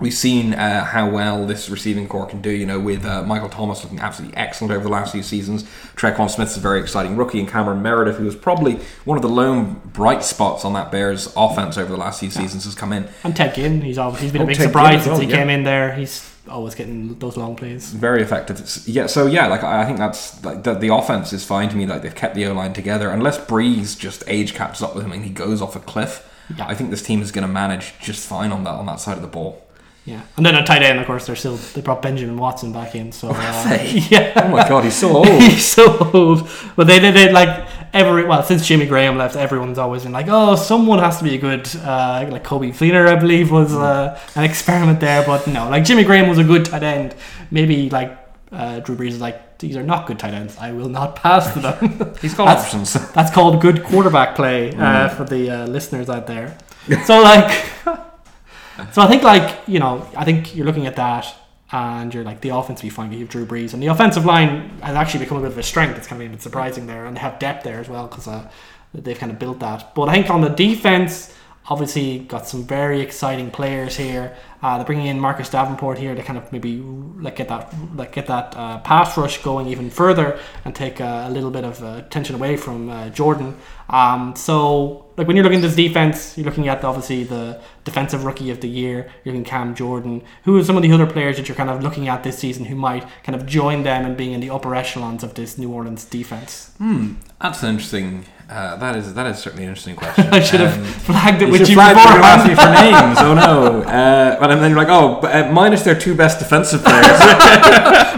We've seen uh, how well this receiving core can do, you know, with uh, Michael Thomas looking absolutely excellent over the last few seasons. Tre'Quan Smith's a very exciting rookie, and Cameron Meredith, who was probably one of the lone bright spots on that Bears offense over the last few seasons, has come in. And Ted Ginn, he's, he's been oh, a big Ted surprise since he yeah. came in there. He's always getting those long plays. Very effective. Yeah, so yeah, like I think that's like the, the offense is fine to me. Like they've kept the O line together. Unless Brees just age catches up with him and he goes off a cliff, yeah. I think this team is going to manage just fine on that on that side of the ball. Yeah, and then a tight end, of course, they're still they brought Benjamin Watson back in. So uh, yeah, oh my god, he's so old. he's so old. But they did it like every well since Jimmy Graham left, everyone's always been like, oh, someone has to be a good uh, like Coby Fleener, I believe, was uh, an experiment there. But no, like Jimmy Graham was a good tight end. Maybe like uh, Drew Brees is like, these are not good tight ends. I will not pass to them. He's got that's, options. That's called good quarterback play uh, mm. for the uh, listeners out there. So like. So I think like you know I think you're looking at that and you're like the offense will be fine. You have Drew Brees and the offensive line has actually become a bit of a strength. It's kind of a bit surprising there and they have depth there as well because uh, they've kind of built that. But I think on the defense, obviously got some very exciting players here. Uh, they're bringing in Marcus Davenport here to kind of maybe like get that like get that uh, pass rush going even further and take uh, a little bit of uh, tension away from uh, Jordan. Um, so like when you're looking at this defense, you're looking at obviously the defensive rookie of the year. You're looking Cam Jordan. Who are some of the other players that you're kind of looking at this season who might kind of join them and being in the upper echelons of this New Orleans defense? Hmm, that's an interesting uh, that is that is certainly an interesting question. I should have um, flagged it with you, you before. Asked me for names. Oh no! Uh, but then you're like, oh, but, uh, minus their two best defensive players.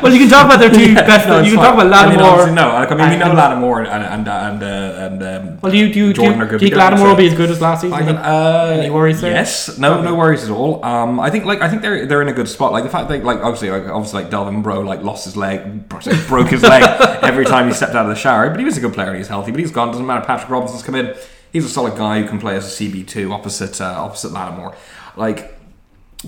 well, you can talk about their two yeah, best. No, you can fine. talk about Lattimore. I mean, no, I mean we know Lattimore and and and, and, and um, well, do you do you, Jordan do you think Lattimore will be as good as last season? Can, uh, Any worries there? Yes, no, okay. no worries at all. Um, I think like I think they're they're in a good spot. Like the fact that like obviously like obviously like Delvin Breaux like lost his leg, broke his leg every time he stepped out of the shower, but he was a good player. And he's healthy, but he's gone. Doesn't matter. Patrick Robinson's come in he's a solid guy who can play as a CB two opposite uh, opposite Lattimore. Like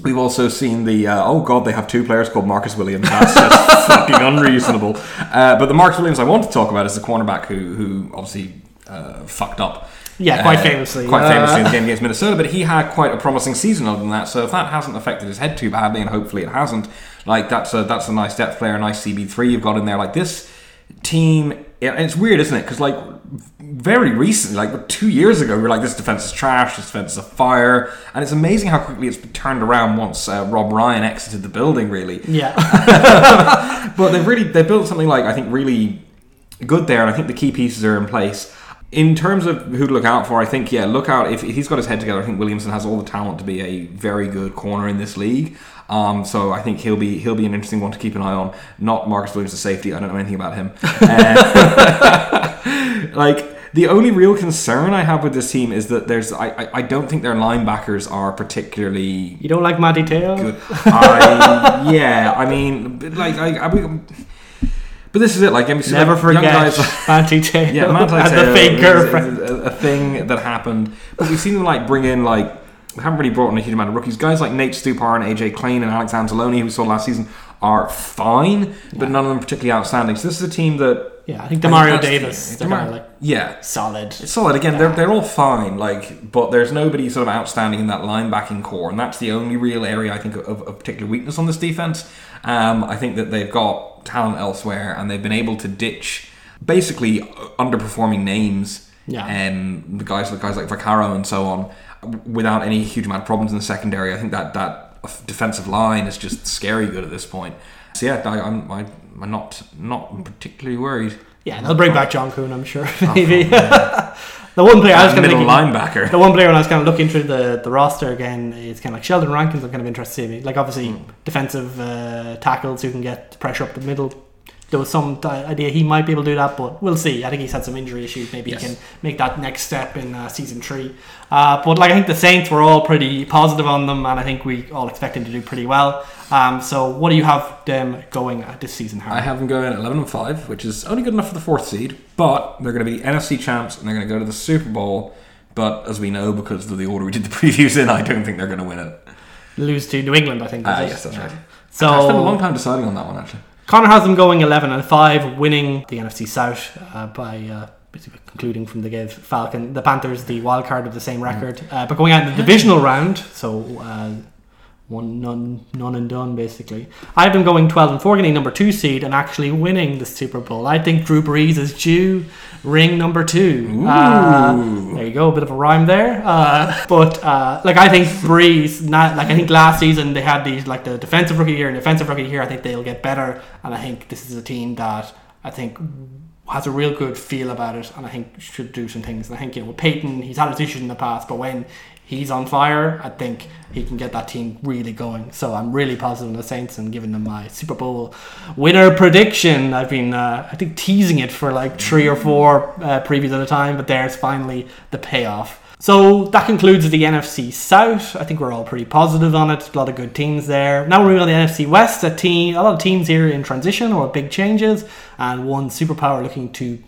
We've also seen the uh, oh god they have two players called Marcus Williams. That's, just fucking unreasonable. Uh, but the Marcus Williams I want to talk about is the cornerback who who obviously uh, fucked up. Yeah, quite uh, famously. Quite famously in the game against Minnesota, but he had quite a promising season other than that. So if that hasn't affected his head too badly, and hopefully it hasn't, like that's a that's a nice depth player, a nice CB three you've got in there. Like this team, and it's weird, isn't it? Because like very recently, like two years ago, we were like, "This defense is trash. This defense is a fire," and it's amazing how quickly it's been turned around once uh, Rob Ryan exited the building. Really, yeah. but they've really they built something like I think really good there, and I think the key pieces are in place. In terms of who to look out for, I think yeah, look out if, if he's got his head together. I think Williamson has all the talent to be a very good corner in this league. Um, so I think he'll be he'll be an interesting one to keep an eye on. Not Marcus Williams, the safety. I don't know anything about him. Uh, like the only real concern I have with this team is that there's I, I, I don't think their linebackers are particularly You don't like Manti Te'o? good. I, yeah, I mean, but, like I, we- but this is it. Like, so, Never forget guys- Manti Te'o yeah, Manti and the fake girlfriend. a, a thing that happened. But we've seen them like bring in like we haven't really brought in a huge amount of rookies. Guys like Nate Stupar and AJ Klein and Alex Anzalone, who we saw last season, are fine, but none of them particularly outstanding. So this is a team that Yeah, I think I Demario think that's- Davis, they're Demar- like yeah, solid. it's solid. Again, they're, they're all fine, like, but there's nobody sort of outstanding in that linebacking core, and that's the only real area I think of, of particular weakness on this defense. Um, I think that they've got talent elsewhere, and they've been able to ditch basically underperforming names, Yeah. um, the guys, the guys like Vaccaro and so on, without any huge amount of problems in the secondary. I think that that defensive line is just scary good at this point. So yeah, I, I'm I, I'm not not particularly worried. Yeah, they'll bring back John Kuhn, I'm sure. Maybe. the one player I was kind of thinking, linebacker. the one player when I was kind of looking through the, the roster again is kind of like Sheldon Rankins. I'm kind of interested to in. Like obviously Hmm. defensive uh, tackles who can get pressure up the middle. There was some idea he might be able to do that, but we'll see. I think he's had some injury issues. Maybe Yes. he can make that next step in uh, season three. Uh, but like I think the Saints were all pretty positive on them, and I think we all expect them to do pretty well. Um, so what do you have them going at this season, Harry? I have them going at 11 and 5, which is only good enough for the fourth seed, but they're going to be the NFC champs and they're going to go to the Super Bowl. But as we know, because of the order we did the previews in, I don't think they're going to win it. Lose to New England, I think. Ah, it? yes, that's Yeah. right. So I spent a long time deciding on that one, actually. Connor has them going 11 and 5, winning the NFC South uh, by uh, concluding from the gave Falcon, the Panthers, the wild card with the same record. Uh, but going out in the divisional round, so uh, one none, none and done basically. I have them going 12 and 4, getting number two seed and actually winning the Super Bowl. I think Drew Brees is due ring number two. Uh, there you go, a bit of a rhyme there. Uh, but uh, like I think Brees, not like I think last season they had these like the defensive rookie year and defensive rookie year. I think they'll get better, and I think this is a team that I think has a real good feel about it, and I think should do some things. And I think you know with Payton, he's had his issues in the past, but when he's on fire, I think he can get that team really going. So I'm really positive on the Saints and giving them my Super Bowl winner prediction. I've been, uh, I think, teasing it for like three or four uh, previews at a time, but there's finally the payoff. So that concludes the NFC South. I think we're all pretty positive on it. A lot of good teams there. Now we're moving on to the NFC West. A team, a lot of teams here in transition or big changes, and one superpower looking to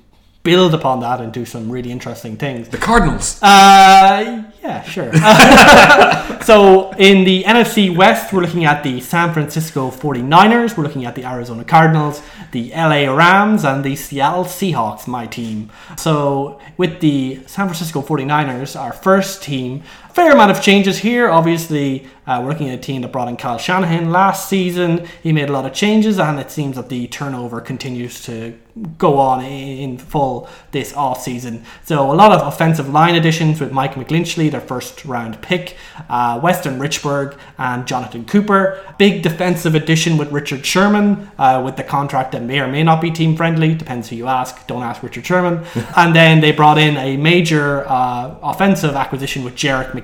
build upon that and do some really interesting things. The Cardinals. Uh, yeah, sure. so in the NFC West, we're looking at the San Francisco 49ers, we're looking at the Arizona Cardinals, the LA Rams, and the Seattle Seahawks, my team. So with the San Francisco 49ers, our first team, fair amount of changes here. Obviously, uh, we're looking at a team that brought in Kyle Shanahan last season. He made a lot of changes, and it seems that the turnover continues to go on in full this off season. So a lot of offensive line additions with Mike McGlinchey, their first round pick, uh, Weston Richburg, and Jonathan Cooper. Big defensive addition with Richard Sherman, uh, with the contract that may or may not be team friendly. Depends who you ask. Don't ask Richard Sherman. and then they brought in a major uh, offensive acquisition with Jerick McKinnon,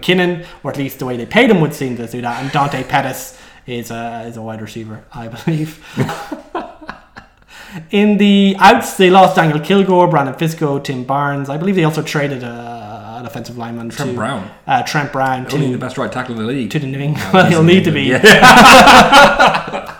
or at least the way they paid him would seem to do that. And Dante Pettis is a, is a wide receiver, I believe. In the outs, they lost Daniel Kilgore, Brandon Fusco, Tim Barnes. I believe they also traded uh, an offensive lineman Trent to Brown. Uh, Trent Brown Only to, the best right tackle in the league. to the New England. Well, he'll need to be. Yeah.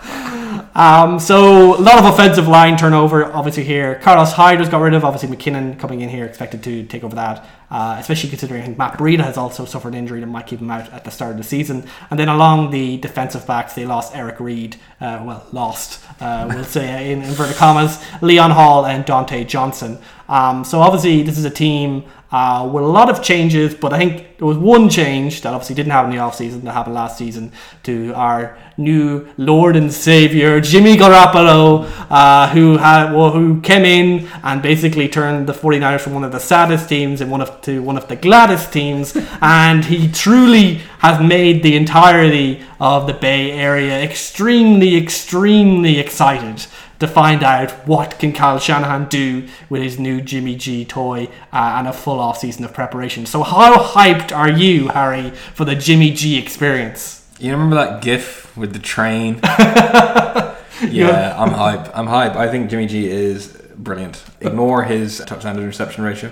Um, so a lot of offensive line turnover, obviously here. Carlos Hyde was got rid of. Obviously McKinnon coming in here, expected to take over that. Uh, especially considering Matt Breida has also suffered injury that might keep him out at the start of the season. And then along the defensive backs, they lost Eric Reid. Uh, well, lost, uh, we'll say in inverted commas, Leon Hall and Dontae Johnson. Um, so obviously this is a team uh, with a lot of changes, but I think there was one change that obviously didn't happen in the offseason that happened last season to our new Lord and Savior Jimmy Garoppolo, uh, who had well, who came in and basically turned the 49ers from one of the saddest teams and one of to one of the gladdest teams, and he truly has made the entirety of the Bay Area extremely, extremely excited to find out what can Kyle Shanahan do with his new Jimmy G toy uh, and a full off season of preparation. So how hyped are you, Harry, for the Jimmy G experience? You remember that GIF with the train? yeah, I'm hype. I'm hype. I think Jimmy G is brilliant. Ignore his touchdown to interception ratio.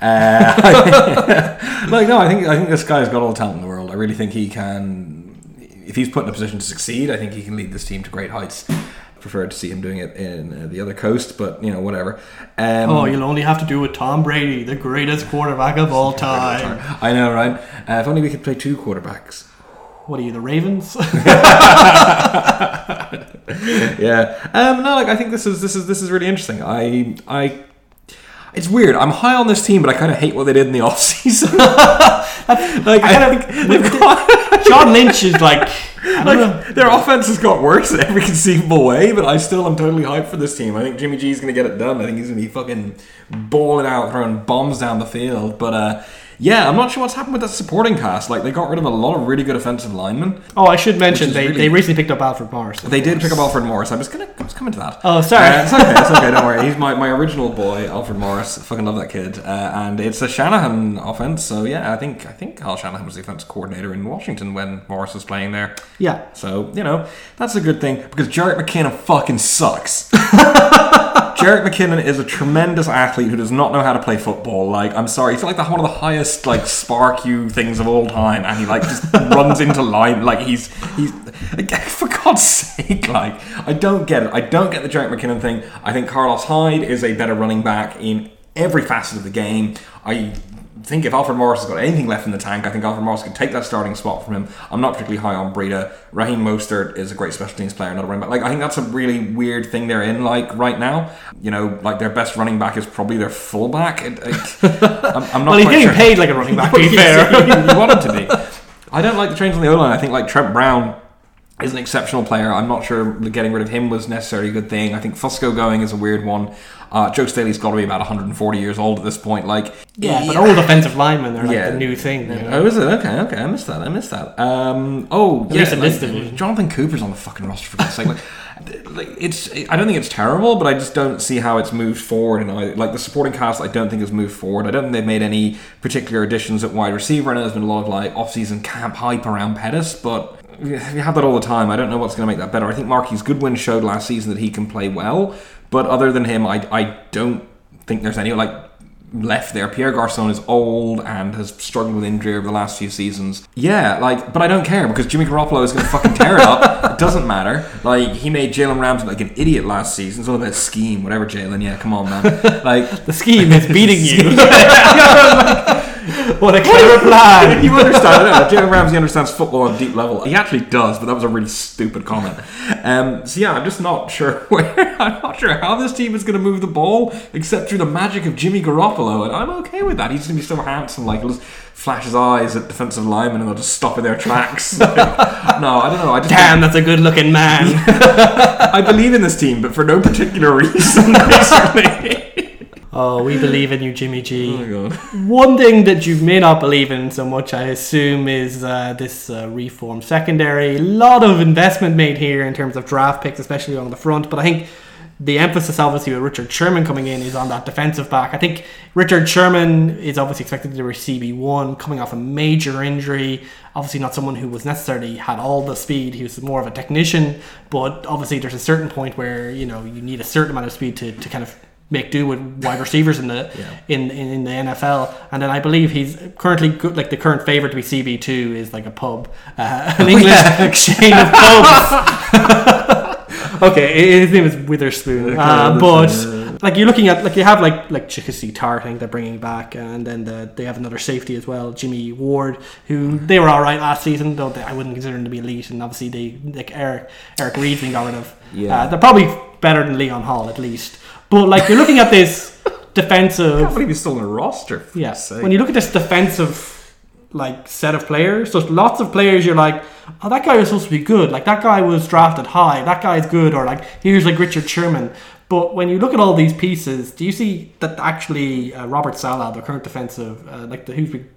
Uh, like no, I think I think this guy's got all the talent in the world. I really think he can. If he's put in a position to succeed, I think he can lead this team to great heights. Prefer to see him doing it in uh, the other coast, but you know whatever. Um, Oh, you'll only have to do with Tom Brady, the greatest quarterback of all time. I know, right? Uh, if only we could play two quarterbacks. What are you, the Ravens? yeah. Um, no, like I think this is this is this is really interesting. I I. It's weird. I'm high on this team, but I kind of hate what they did in the off season. like I, kinda- think they've got, John Lynch is like, I like their offense has got worse in every conceivable way, but I still am totally hyped for this team. I think Jimmy G is going to get it done. I think he's going to be fucking balling out, throwing bombs down the field. But uh, yeah, I'm not sure what's happened with that supporting cast. Like they got rid of a lot of really good offensive linemen. Oh, I should mention they, really- they recently picked up Alfred Morris. They did pick up Alfred Morris. I was gonna, I was coming to that. Oh, sorry. Uh, it's okay. It's okay. Don't worry. He's my, my original boy, Alfred Morris. I fucking love that kid. Uh, and it's a Shanahan offense. So yeah, I think I think Al Shanahan was the offensive coordinator in Washington when Morris was playing there. Yeah. So you know that's a good thing because Jarrett McKinnon fucking sucks. Jarrett McKinnon is a tremendous athlete who does not know how to play football. Like, I'm sorry, he's like the one of the highest like spark you things of all time, and he like just runs into line like he's he's like, for God's sake. Like, I don't get it. I don't get the Jarrett McKinnon thing. I think Carlos Hyde is a better running back in every facet of the game. I think if Alfred Morris has got anything left in the tank, I think Alfred Morris could take that starting spot from him. I'm not particularly high on Breida. Raheem Mostert is a great special teams player, not a running back. Like I think that's a really weird thing they're in. Like right now, you know, like their best running back is probably their fullback. It, it, I'm, I'm not Well, he's getting sure. paid like a running back, to be fair. you want him to be. I don't like the change on the O line. I think like Trent Brown is an exceptional player. I'm not sure getting rid of him was necessarily a good thing. I think Fusco going is a weird one. Uh, Joe Staley's got to be about 140 years old at this point. Like, Yeah, but old offensive linemen are like Yeah. the new thing. you know? Oh, is it? Okay, okay. I missed that. I missed that. Um, oh, yeah. least in this like, division. Jonathan Cooper's on the fucking roster for God's sake. Like, like, it's. I don't think it's terrible, but I just don't see how it's moved forward. And I like the supporting cast. I don't think has moved forward. I don't think they've made any particular additions at wide receiver. I know there's been a lot of like off-season camp hype around Pettis, but you have that all the time. I don't know what's going to make that better. I think Marquise Goodwin showed last season that he can play well, but other than him, I I don't think there's any like left there. Pierre Garcon is old and has struggled with injury over the last few seasons. Yeah, like, but I don't care because Jimmy Garoppolo is going to fucking tear it up. It doesn't matter. Like, he made Jalen Ramsey like an idiot last season. It's all about scheme, whatever, Jalen. Yeah, come on, man. Like, The scheme is beating you. what a clever plan. you understand it. Jalen Ramsey understands football on a deep level. He actually does, but that was a really stupid comment. Um, so yeah, I'm just not sure where. I'm not sure how this team is going to move the ball, except through the magic of Jimmy Garoppolo, and I'm okay with that. He's going to be so handsome, like he'll just flash his eyes at defensive linemen, and they'll just stop in their tracks. Like, no, I don't know. I just Damn, that's a good looking man. I believe in this team, but for no particular reason. Basically. Oh, we believe in you, Jimmy G. oh my god. One thing that you may not believe in so much, I assume, is uh, this uh, reform secondary. A lot of investment made here in terms of draft picks, especially on the front. But I think the emphasis, obviously, with Richard Sherman coming in, is on that defensive back. I think Richard Sherman is obviously expected to receive CB1, coming off a major injury. Obviously, not someone who was necessarily had all the speed. He was more of a technician, but obviously, there's a certain point where you know you need a certain amount of speed to, to kind of make do with wide receivers in the in, in in the NFL. And then I believe he's currently good, like the current favorite to be CB two is like a pub, uh, an English chain of pubs. okay, his name is Witherspoon, uh, but like you're looking at like you have like like Jaquiski Tartt, I think they're bringing back, and then the, they have another safety as well, Jimmy Ward, who they were all right last season, though they, I wouldn't consider them to be elite, and obviously they like Eric Eric been got rid of. Yeah. Uh, they're probably better than Leon Hall at least. But like you're looking at this defensive. I can't believe he's still in a roster. Yes. yeah. When you look at this defensive like set of players, there's lots of players you're like, oh, that guy was supposed to be good. Like that guy was drafted high. That guy's good. Or like here's like Richard Sherman. But when you look at all these pieces, do you see that actually uh, Robert Saleh, their current defensive, uh, like the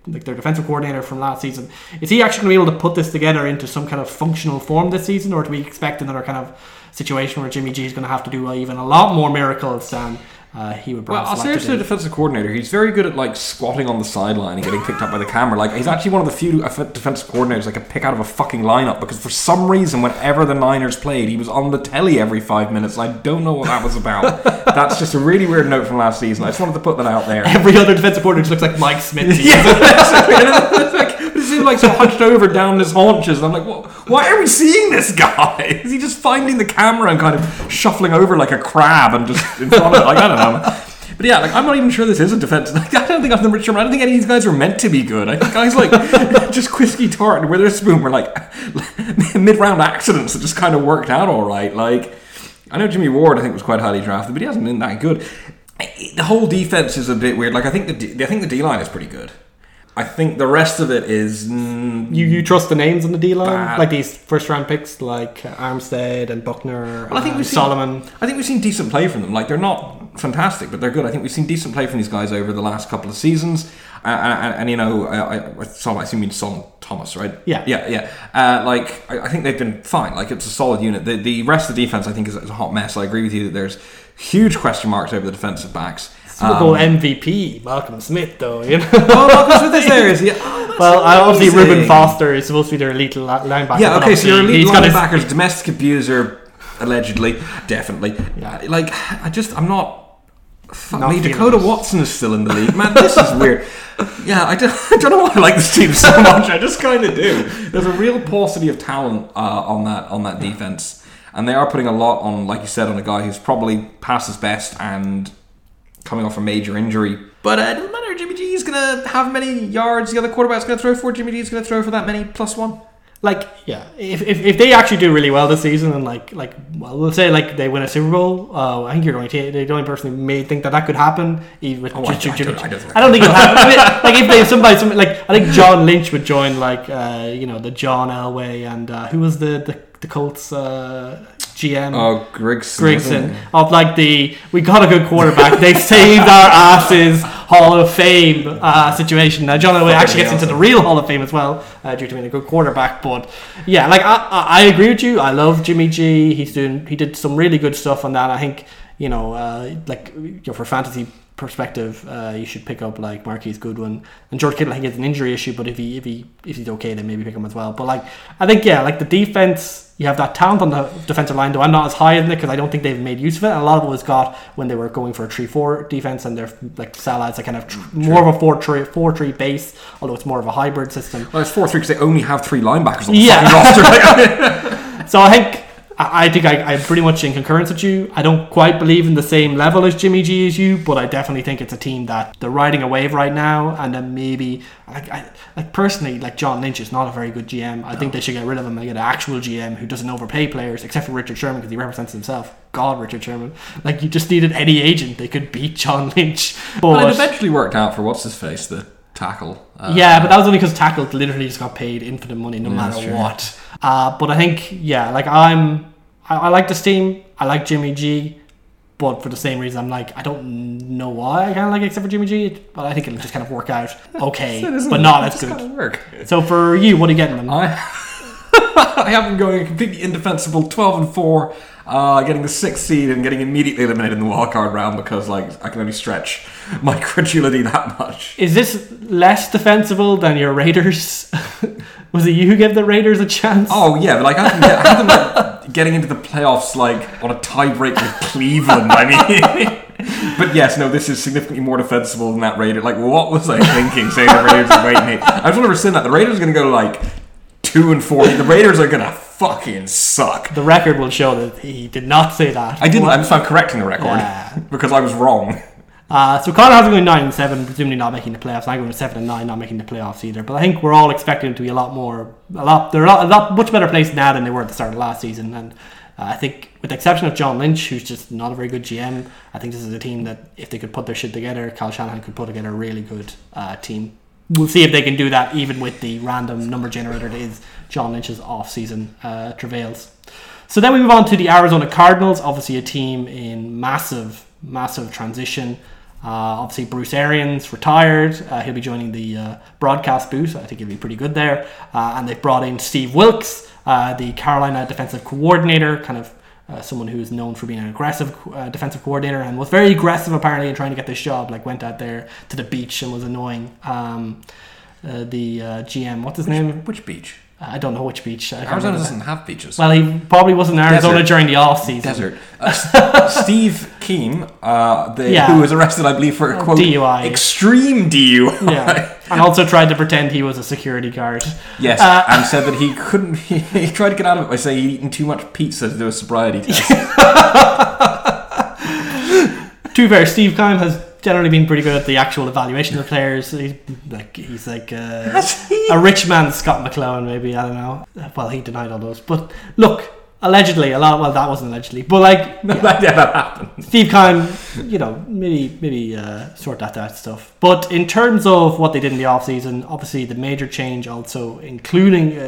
like their defensive coordinator from last season, is he actually going to be able to put this together into some kind of functional form this season, or do we expect another kind of situation where Jimmy G is going to have to do even a lot more miracles than uh, he would Well, I'll say to the defensive coordinator, he's very good at like squatting on the sideline and getting picked up by the camera. Like he's actually one of the few def- defensive coordinators I could pick out of a fucking lineup because for some reason, whenever the Niners played, he was on the telly every five minutes, I don't know what that was about. That's just a really weird note from last season. I just wanted to put that out there. Every other defensive coordinator just looks like Mike Smith. to you. Yeah, Like, so hunched over down his haunches. And I'm like, well, why are we seeing this guy? Is he just finding the camera and kind of shuffling over like a crab and just in front of it? Like, I don't know. But yeah, like I'm not even sure this is a defense. Like, I don't think I'm the Rich. I don't think any of these guys are meant to be good. I think guys like just Quisky Tart and Witherspoon were like mid-round accidents that just kind of worked out all right. Like I know Jimmy Ward, I think was quite highly drafted, but he hasn't been that good. The whole defense is a bit weird. Like I think the D, I think the D line is pretty good. I think the rest of it is mm, You, you trust the names on the D line, like these first round picks, like uh, Armstead and Buckner, Well, I think we've seen- Solomon. I think we've seen decent play from them. Like they're not fantastic, but they're good. I think we've seen decent play from these guys over the last couple of seasons. Uh, and, and, you know, I, I, I, assume you mean Son Thomas, right? Yeah. yeah, yeah. Uh, like I, I think they've been fine. Like it's a solid unit. The, the rest of the defense, I think, is, is a hot mess. I agree with you that there's huge question marks over the defensive backs. Super Bowl MVP, Malcolm Smith, though. You know? oh, Marcus Smith is there, is he? Oh, well, I- obviously, amazing. Reuben Foster is supposed to be their elite linebacker. Yeah, okay, so your elite he's his- linebackers, domestic abuser, allegedly, definitely. Yeah. Uh, Like, I just, I'm not. Fuck Not me, Dekoda. Watson is still in the league. Man, this is weird. Yeah, I don't, I don't know why I like this team so much. I just kind of do. There's a real paucity of talent uh, on that on that defense, and they are putting a lot on, like you said, on a guy who's probably past his best and coming off a major injury. But uh, it doesn't matter. Jimmy G is gonna have many yards. The other quarterback's gonna throw for. Jimmy G is gonna throw for that many plus one. like yeah if, if, if they actually do really well this season and like like well we'll say like they win a Super Bowl uh, I think you're the only t- the only person who may think that that could happen even with Oh, I- Jimmy- I don't- I don't think I don't think it'll happen I mean, like if they somebody, somebody like I think John Lynch would join like uh, you know the John Elway and uh, who was the the, the Colts uh, GM Oh, Grigson. Grigson of like the we got a good quarterback. they saved our asses Hall of Fame uh, situation. Now John Elway actually gets into the real Hall of Fame as well uh, due to being a good quarterback. But yeah, like I, I, I agree with you. I love Jimmy G. He's doing he did some really good stuff on that. I think you know uh, like you know, for fantasy perspective, uh, you should pick up like Marquise Goodwin and George Kittle. I think it's an injury issue, but if he if he if he's okay, then maybe pick him as well. But like I think yeah, like the defense, you have that talent on the defensive line. Though I'm not as high in it because I don't think they've made use of it. And a lot of it was got when they were going for a three-four defense, and they're like Saleh's a kind of tr- more of a four-three four-three base, although it's more of a hybrid system. Well, it's four three because they only have three linebackers on the Yeah. roster. So I think I I think I, I'm pretty much in concurrence with you. I don't quite believe in the same level as Jimmy G as you, but I definitely think it's a team that they're riding a wave right now, and then maybe like I, like personally, like John Lynch is not a very good GM. I think they should get rid of him and get an actual GM who doesn't overpay players, except for Richard Sherman because he represents himself. God, Richard Sherman. Like you just needed any agent, they could beat John Lynch. But Well, it eventually worked out for what's his face, the tackle. Uh, yeah, but that was only because tackle literally just got paid infinite money no Yeah, matter what. Uh, but I think yeah, like I'm, I, I like this team. I like Jimmy G, but for the same reason, I'm like I don't know why I kind of like it except for Jimmy G. But I think it'll just kind of work out okay, but not as good. work. So for you, what are you getting them? I I have them going a completely indefensible, twelve and four, uh, getting the sixth seed and getting immediately eliminated in the wildcard round because like I can only stretch my credulity that much. Is this less defensible than your Raiders? Was it you who gave the Raiders a chance? Oh yeah, but like I have them, get, I have them like, getting into the playoffs like on a tiebreak with Cleveland. I mean, but yes, no, this is significantly more defensible than that Raider. Like, what was I thinking saying the Raiders are waiting? I was never saying that the Raiders are going to go like two and four. The Raiders are going to fucking suck. The record will show that he did not say that. I didn't. I'm just I'm correcting the record Yeah. because I was wrong. Uh, so Connor has going nine and seven, presumably not making the playoffs. I'm going seven and nine, not making the playoffs either. But I think we're all expecting them to be a lot more, a lot. They're a lot, a lot much better placed now than they were at the start of last season. And uh, I think, with the exception of John Lynch, who's just not a very good GM, I think this is a team that if they could put their shit together, Kyle Shanahan could put together a really good uh, team. We'll see if they can do that, even with the random number generator that is John Lynch's off-season uh, travails. So then we move on to the Arizona Cardinals, obviously a team in massive, massive transition. Uh, obviously, Bruce Arians retired. Uh, he'll be joining the uh, broadcast booth. I think he'll be pretty good there. Uh, and they've brought in Steve Wilks, uh, the Carolina defensive coordinator, kind of uh, someone who is known for being an aggressive uh, defensive coordinator and was very aggressive apparently in trying to get this job. Like went out there to the beach and was annoying um, uh, the uh, GM. What's his name? Which beach? I don't know which beach. Arizona doesn't have beaches. Well, he probably was in Arizona Desert. during the off season. Desert. Uh, Steve Keim, uh, the, Yeah. who was arrested, I believe, for a quote DUI. extreme DUI. Yeah, and also tried to pretend he was a security guard. Yes, Uh, and said that he couldn't. He, he tried to get out of it by saying he'd eaten too much pizza to do a sobriety test. To be fair, Steve Keim has generally been pretty good at the actual evaluation of players. He's like he's like uh, he? a rich man, Scott McClellan, maybe I don't know. Well, he denied all those, but look, allegedly, a lot. Well, that wasn't allegedly, but like yeah, that happened. Steve Keim, you know, maybe maybe uh, sort that out stuff. But in terms of what they did in the offseason, obviously the major change also including uh,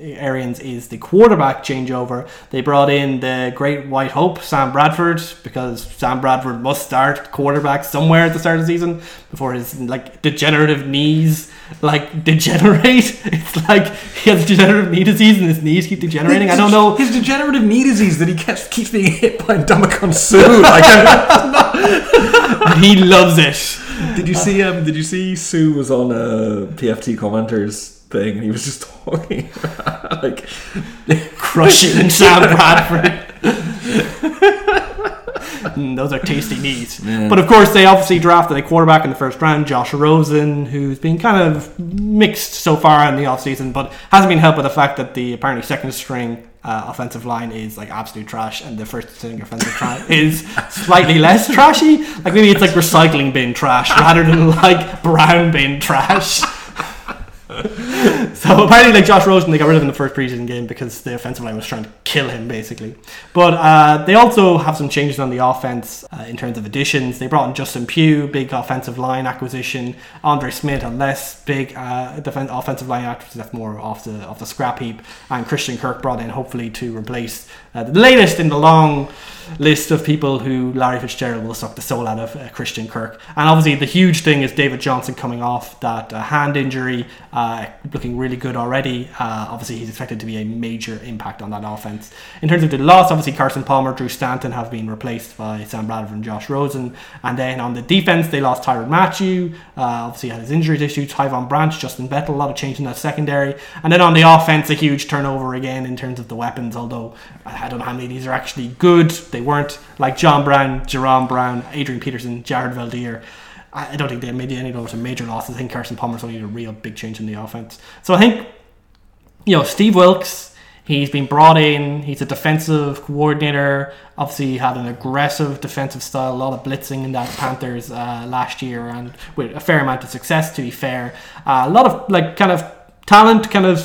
Arians is the quarterback changeover. They brought in the great white hope, Sam Bradford, because Sam Bradford must start quarterback somewhere at the start of the season before his like degenerative knees like degenerate. It's like he has degenerative knee disease and his knees keep degenerating. I don't know. his degenerative knee disease that he keeps, keeps being hit by Ndamukong Suh. Like, He loves it. did you see? Um, did you see Suh was on a PFT commenters thing and he was just talking about, like crushing Sam Bradford. Mm, those are tasty knees. Yeah. But of course, they obviously drafted a quarterback in the first round, Josh Rosen, who's been kind of mixed so far in the offseason, but hasn't been helped by the fact that the apparently second string uh, offensive line is like absolute trash, and the first string offensive line is slightly less trashy. Like maybe it's like recycling bin trash rather than like brown bin trash. So apparently, like Josh Rosen, they got rid of him in the first preseason game because the offensive line was trying to kill him, basically. But uh, they also have some changes on the offense uh, in terms of additions. They brought in Justin Pugh, big offensive line acquisition. Andre Smith, a less big uh, defen offensive line acquisition, that's more off the off the scrap heap. And Christian Kirk brought in, hopefully, to replace uh, the latest in the long list of people who Larry Fitzgerald will suck the soul out of uh, Christian Kirk. And obviously, the huge thing is David Johnson coming off that uh, hand injury, uh, looking really good already. Uh, obviously, he's expected to be a major impact on that offense. In terms of the loss, obviously, Carson Palmer, Drew Stanton have been replaced by Sam Bradford and Josh Rosen. And then on the defense, they lost Tyrann Mathieu. Uh, obviously, had his injuries issues. Tyvon Branch, Justin Bethel, a lot of change in that secondary. And then on the offense, a huge turnover again in terms of the weapons. Although I don't know how many of these are actually good. They weren't like John Brown, Jaron Brown, Adrian Peterson, Jared Veldheer. I don't think they made any of those major losses. I think Carson Palmer's only a real big change in the offense. So I think, you know, Steve Wilks, he's been brought in. He's a defensive coordinator. Obviously, he had an aggressive defensive style, a lot of blitzing in that Panthers uh, last year, and with a fair amount of success. To be fair, uh, a lot of like kind of talent kind of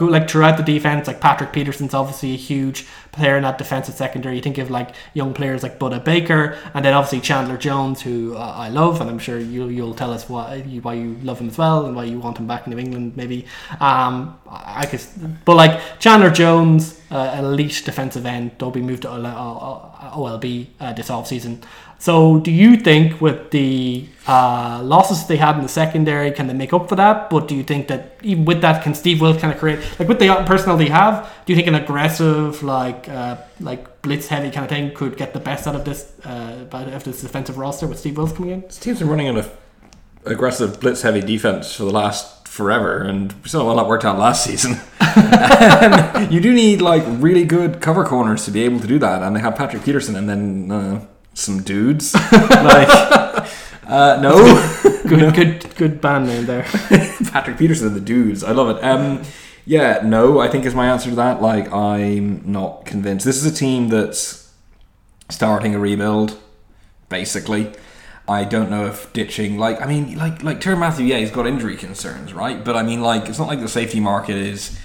like throughout the defense like Patrick Peterson's obviously a huge player in that defensive secondary. You think of like young players like Budda Baker and then obviously Chandler Jones who uh, I love and I'm sure you, you'll tell us why you, why you love him as well and why you want him back in New England maybe. Um, I guess but like Chandler Jones uh, elite defensive end they'll be moved to OLB uh, this offseason so, do you think with the uh, losses they had in the secondary, can they make up for that? But do you think that even with that, can Steve Wilks kind of create like with the personnel they have? Do you think an aggressive like uh, like blitz heavy kind of thing could get the best out of this uh, out of this defensive roster with Steve Wilks coming in? This team's been running an aggressive blitz heavy defense for the last forever, and we saw how well that worked out last season. you do need like really good cover corners to be able to do that, and they have Patrick Peterson and then uh, some dudes. like, uh, no, Good, good, good band name there. Patrick Peterson and the dudes. I love it. Um, yeah, no, I think is my answer to that. Like, I'm not convinced. This is a team that's starting a rebuild, basically. I don't know if ditching like I mean like like Terry Matthew, yeah, he's got injury concerns, right? But I mean like it's not like the safety market is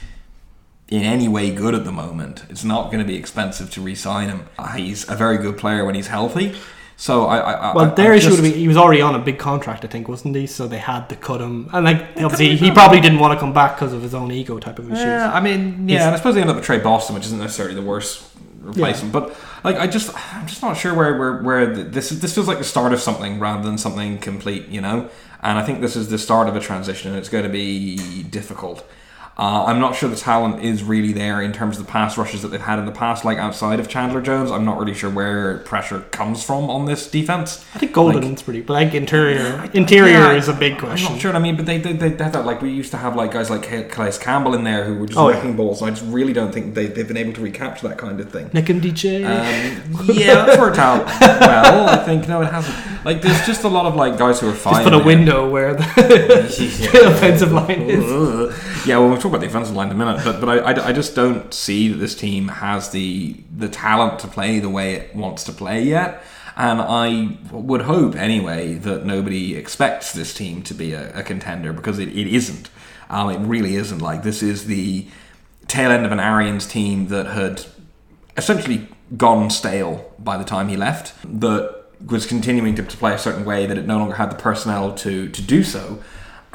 in any way good at the moment. It's not going to be expensive to re-sign him. Uh, he's a very good player when he's healthy. So I, I Well, their I issue just- would be he was already on a big contract, I think, wasn't he? So they had to cut him, and like obviously he probably didn't want to come back because of his own ego type of issues. Yeah, I mean, yeah, He's- and I suppose they ended up with Trey Boston, which isn't necessarily the worst replacement. But like, I just, I'm just not sure where where, where th- this. This feels like the start of something rather than something complete, you know. And I think this is the start of a transition, and it's going to be difficult. Uh, I'm not sure the talent is really there in terms of the pass rushes that they've had in the past, like outside of Chandler Jones. I'm not really sure where pressure comes from on this defense. I think Golden's pretty, but like interior, interior Yeah, is a big I'm question. not sure. I mean, but they they, they have that like we used to have like guys like Calais Campbell in there who were just Oh, yeah. wrecking balls. And I just really don't think they they've been able to recapture that kind of thing. Nkemdiche. Um, yeah, that's worked out well. I think no, it hasn't. Like there's just a lot of like guys who are fine. Just put a window where the, offensive line is. Yeah, we'll talk about the offensive line in a minute, but but I, I, I just don't see that this team has the the talent to play the way it wants to play yet. And I would hope anyway that nobody expects this team to be a, a contender because it, it isn't. Um, it really isn't. Like this is the tail end of an Arians team that had essentially gone stale by the time he left, that was continuing to, to play a certain way that it no longer had the personnel to to do so.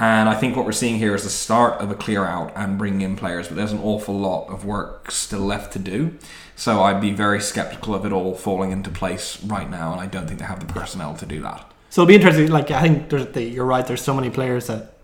And I think what we're seeing here is the start of a clear out and bringing in players, but there's an awful lot of work still left to do. So I'd be very skeptical of it all falling into place right now, and I don't think they have the personnel to do that. So it'll be interesting. Like I think the, you're right. There's so many players that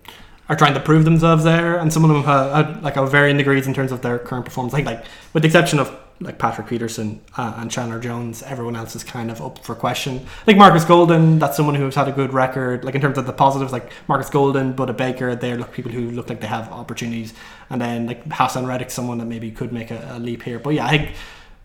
are trying to prove themselves there, and some of them have, have like have varying degrees in terms of their current performance. Like with the exception of like Patrick Peterson uh, and Chandler Jones, everyone else is kind of up for question. Like Marcus Golden, that's someone who's had a good record. Like in terms of the positives, like Marcus Golden, Budda Baker, they're look people who look like they have opportunities. And then like Haason Reddick, someone that maybe could make a, a leap here. But yeah, I think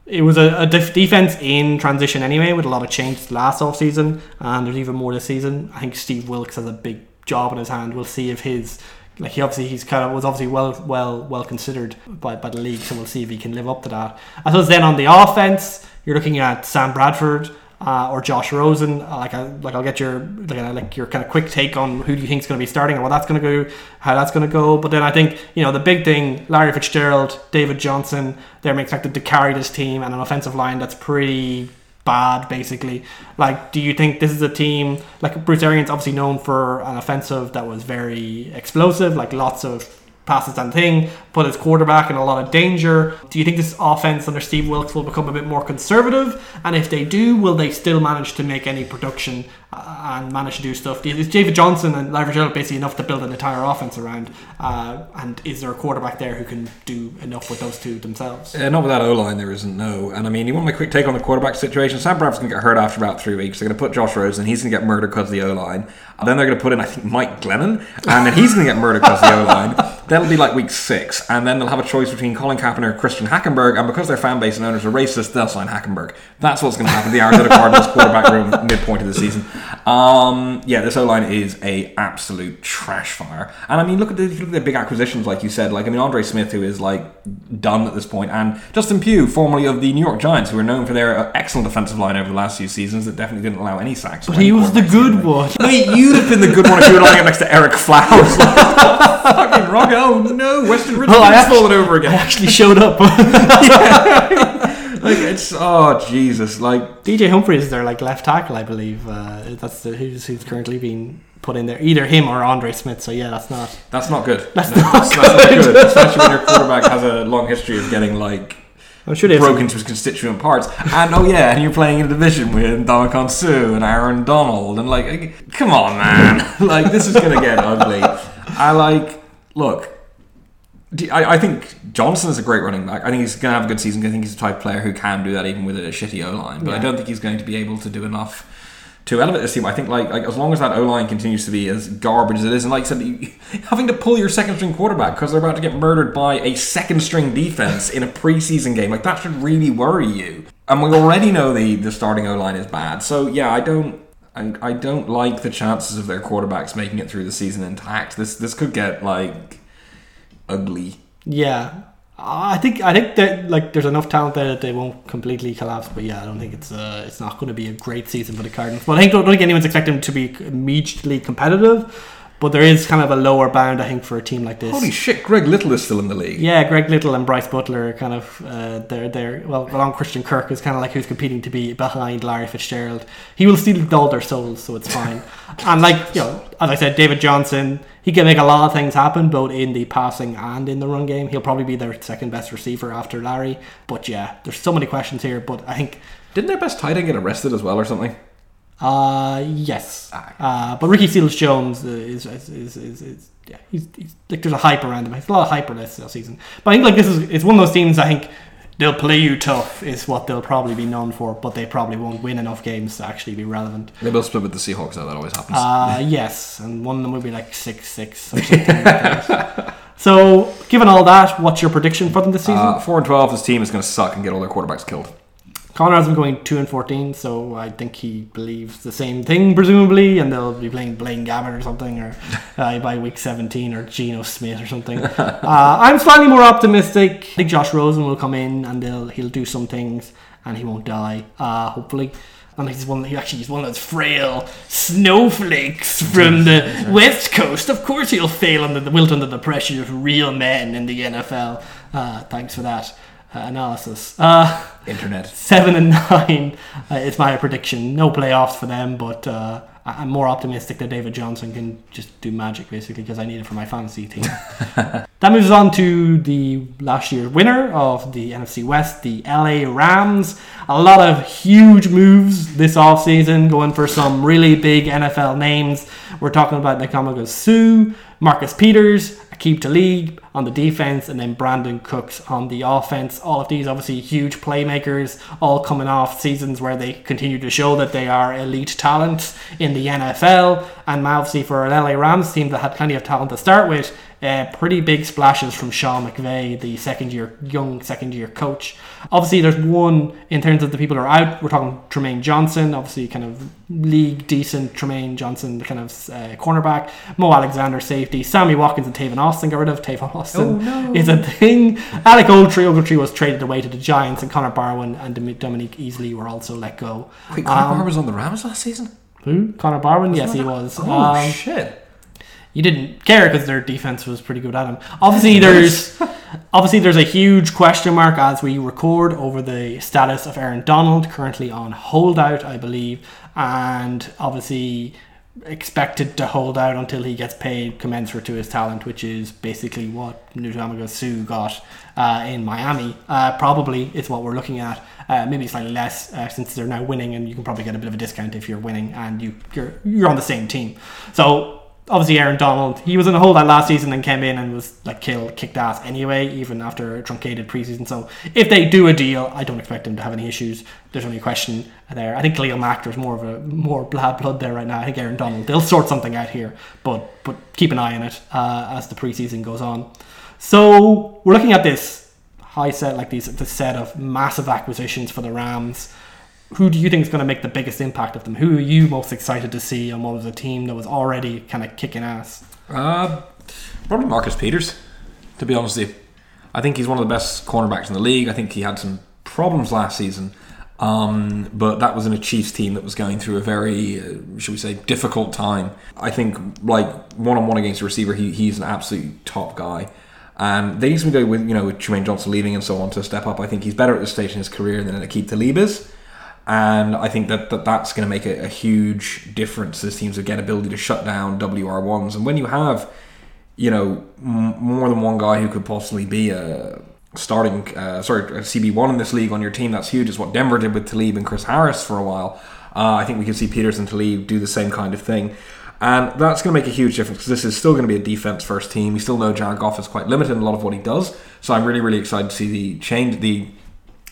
it was a, a def- defense in transition anyway, with a lot of change last off season, and there's even more this season. I think Steve Wilks has a big job in his hand. We'll see if his like he obviously he's kind of was obviously well well well considered by, by the league, so we'll see if he can live up to that. I suppose then on the offense, you're looking at Sam Bradford. Uh, or Josh Rosen, uh, like I, like I'll get your like, uh, like your kind of quick take on who do you think is going to be starting and what that's going to go, how that's going to go. But then I think you know the big thing: Larry Fitzgerald, David Johnson, they're expected to carry this team and an offensive line that's pretty bad, basically. Like, do you think this is a team like Bruce Arians, obviously known for an offensive that was very explosive, like lots of passes and thing, put his quarterback in a lot of danger. Do you think this offense under Steve Wilks will become a bit more conservative? And if they do, will they still manage to make any production and manage to do stuff? Is David Johnson and Larry Fitzgerald basically enough to build an entire offense around? Uh, and is there a quarterback there who can do enough with those two themselves? Uh, not with that O line, there isn't. No, and I mean, you want my quick take on the quarterback situation? Sam Bradford's going to get hurt after about three weeks. They're going to put Josh Rosen. He's going to get murdered because of the O line. And then they're going to put in, I think, Mike Glennon, and then he's going to get murdered because of the O line. That'll be like week six, and then they'll have a choice between Colin Kaepernick or Christian Hackenberg. And because their fan base and owners are racist, they'll sign Hackenberg. That's what's going to happen. to The Arizona Cardinals quarterback room midpoint of the season. Um, yeah, this O line is a absolute trash fire. And I mean, look at the look at the big acquisitions, like you said. Like I mean, Andre Smith, who is like done at this point, and Justin Pugh, formerly of the New York Giants, who are known for their excellent defensive line over the last few seasons, that definitely didn't allow any sacks. But he was the good one. Wait, you'd have been the good one if you were lying up next to Ereck Flowers. fucking rock! Oh no, Western Richards Well, I fallen over I again. actually showed up. Like it's oh Jesus! Like DJ Humphries is their like left tackle, I believe. Uh, that's the, who's who's currently being put in there. Either him or Andre Smith. So yeah, that's not. that's not good. That's No, not that's, that's not good, especially when your quarterback has a long history of getting like I'm sure they have broken to his constituent parts. And oh yeah, and you're playing in a division with Ndamukong Suh and Aaron Donald, and like, come on, man, like this is gonna get ugly. I like look. I, I think Johnson is a great running back. I think he's going to have a good season. I think he's the type of player who can do that even with a shitty O line. But I don't think he's going to be able to do enough to elevate this team. I think like, like as long as that O line continues to be as garbage as it is, and like I said, you, having to pull your second string quarterback because they're about to get murdered by a second string defense in a preseason game, like that should really worry you. And we already know the the starting O line is bad. So yeah, I don't. I, I don't like the chances of their quarterbacks making it through the season intact. This this could get like ugly. Yeah, I think I think that like there's enough talent there that they won't completely collapse. But yeah, I don't think it's uh, it's not going to be a great season for the Cardinals. But I think don't, don't think anyone's expecting them to be immediately competitive. But there is kind of a lower bound, I think, for a team like this. Holy shit, Greg Little is still in the league. Yeah, Greg Little and Bryce Butler are kind of uh, they're they're well, along Christian Kirk is kind of like who's competing to be behind Larry Fitzgerald. He will steal all their souls, so it's fine. and like you know, as I said, David Johnson, he can make a lot of things happen both in the passing and in the run game. He'll probably be their second best receiver after Larry. But yeah, there's so many questions here. But I think Didn't their best tight end get arrested as well or something? Uh, yes. Ah. Uh, but Ricky Seals Jones is, is, is, is, is yeah, he's, he's like there's a hype around him. There's a lot of hype around this season. But I think like this is it's one of those teams. I think they'll play you tough is what they'll probably be known for, but they probably won't win enough games to actually be relevant. They will split with the Seahawks, though. That always happens. Uh, yes, and one of them will be like six six or something like that. So, given all that, what's your prediction for them this season? Uh, four and twelve. This team is going to suck and get all their quarterbacks killed. Connor has them going two and fourteen, so I think he believes the same thing, presumably, and they'll be playing Blaine Gabbert or something, or uh, by week seventeen, or Geno Smith or something. uh, I'm slightly more optimistic. I think Josh Rosen will come in and they'll he'll do some things, and he won't die. Uh, hopefully. And he's one. He actually he's one of those frail snowflakes from the west coast. Of course, he'll fail under the wilt under the pressure of real men in the NFL. Uh, thanks for that analysis. Uh, Internet. seven and nine uh, is my prediction. No playoffs for them, but uh, I'm more optimistic that David Johnson can just do magic basically because I need it for my fantasy team. that moves on to the last year's winner of the NFC West, the LA Rams. A lot of huge moves this offseason, going for some really big NFL names. We're talking about Ndamukong Suh, Marcus Peters, Aqib Talib on the defense, and then Brandin Cooks on the offense. All of these obviously huge playmakers, all coming off seasons where they continue to show that they are elite talent in the NFL. And obviously for an LA Rams team that had plenty of talent to start with, uh, pretty big splashes from Sean McVay, the second year, young second year coach. Obviously, there's one in terms of the people who are out. We're talking Trumaine Johnson, obviously, kind of league decent Trumaine Johnson, kind of uh, cornerback. Mo Alexander, safety. Sammy Watkins and Tavon Austin got rid of. Tavon Austin is a thing. Alec Ogletree, Ogletree was traded away to the Giants, and Connor Barwin and Dom- Dominique Easley were also let go. Wait, Connor Um, Barr was on the Rams last season. Who? Connor Barwin? Yes, he was. Oh Um, shit! you didn't care because their defense was pretty good at him. Obviously, there's obviously there's a huge question mark as we record over the status of Aaron Donald, currently on holdout, I believe, and obviously expected to hold out until he gets paid commensurate to his talent, which is basically what Ndamukong Suh got uh, in Miami. Uh, probably is what we're looking at. Uh, maybe slightly less uh, since they're now winning, and you can probably get a bit of a discount if you're winning and you you're you're on the same team. So obviously Aaron Donald, he was in a holdout last season and came in and was like killed, kicked ass anyway, even after a truncated preseason. So if they do a deal, I don't expect him to have any issues. There's only a question there. I think Khalil Mack, there's more of a more bad blood there right now. I think Aaron Donald, they'll sort something out here, but but keep an eye on it uh, as the preseason goes on. So we're looking at this high set like these the set of massive acquisitions for the Rams who do you think is going to make the biggest impact of them? Who are you most excited to see on what was a team that was already kind of kicking ass? Uh, probably Marcus Peters. To be honest with you, I think he's one of the best cornerbacks in the league. I think he had some problems last season, um, but that was in a Chiefs team that was going through a very, uh, should we say, difficult time. I think like one on one against a receiver, he, he's an absolute top guy. And they need to go with you know with Trumaine Johnson leaving and so on to step up. I think he's better at this stage in his career than Aqib Talib is. And I think that, that that's going to make a, a huge difference as teams get ability to shut down WR1s. And when you have, you know, m- more than one guy who could possibly be a starting, uh, sorry, a CB1 in this league on your team, that's huge. Is what Denver did with Talib and Chris Harris for a while. Uh, I think we could see Peters and Talib do the same kind of thing. And that's going to make a huge difference because this is still going to be a defense first team. We still know Jared Goff is quite limited in a lot of what he does. So I'm really, really excited to see the change, the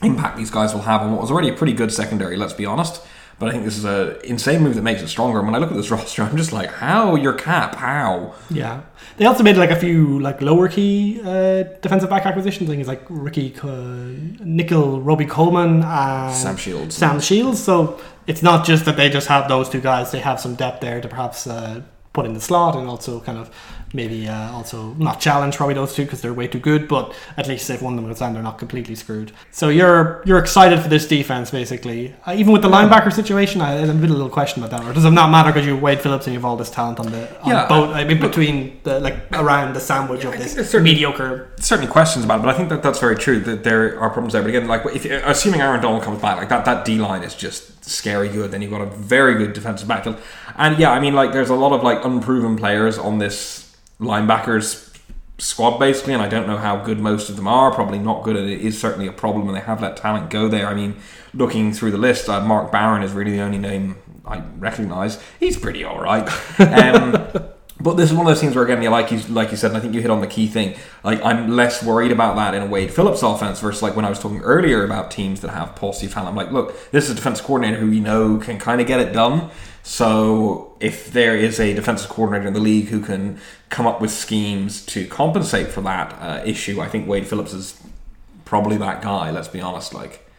impact these guys will have on what was already a pretty good secondary, let's be honest. But I think this is a insane move that makes it stronger. And when I look at this roster, I'm just like, how your cap? How? Yeah, they also made like a few like lower key uh, defensive back acquisitions. Things like Ricky uh, Nickel, Robbie Coleman, and Sam Shields. Sam Shields. So it's not just that they just have those two guys; they have some depth there to perhaps uh, put in the slot and also kind of maybe uh, also not challenge probably those two because they're way too good. But at least if one of them goes down, they're not completely screwed. So you're you're excited for this defense basically, uh, even with the linebacker situation. I, I'm a bit a little question about that. Or does it not matter because you have Wade Phillips and you have all this talent on the on Yeah, both I mean between the like around the sandwich I of this certainly- mediocre. Certain questions about it, but I think that that's very true. That there are problems there. But again, like if assuming Aaron Donald comes back, like that, that D line is just scary good. Then you've got a very good defensive backfield, and yeah, I mean, like there's a lot of like unproven players on this linebackers squad basically, and I don't know how good most of them are. Probably not good, and it is certainly a problem when they have let talent go there. I mean, looking through the list, uh, Mark Barron is really the only name I recognise. He's pretty all right. Um, But this is one of those things where again, like you like you said, and I think you hit on the key thing. Like I'm less worried about that in a Wade Phillips offense versus like when I was talking earlier about teams that have positive talent. I'm like, look, this is a defensive coordinator who we know can kind of get it done. So if there is a defensive coordinator in the league who can come up with schemes to compensate for that uh, issue, I think Wade Phillips is probably that guy. Let's be honest. Like,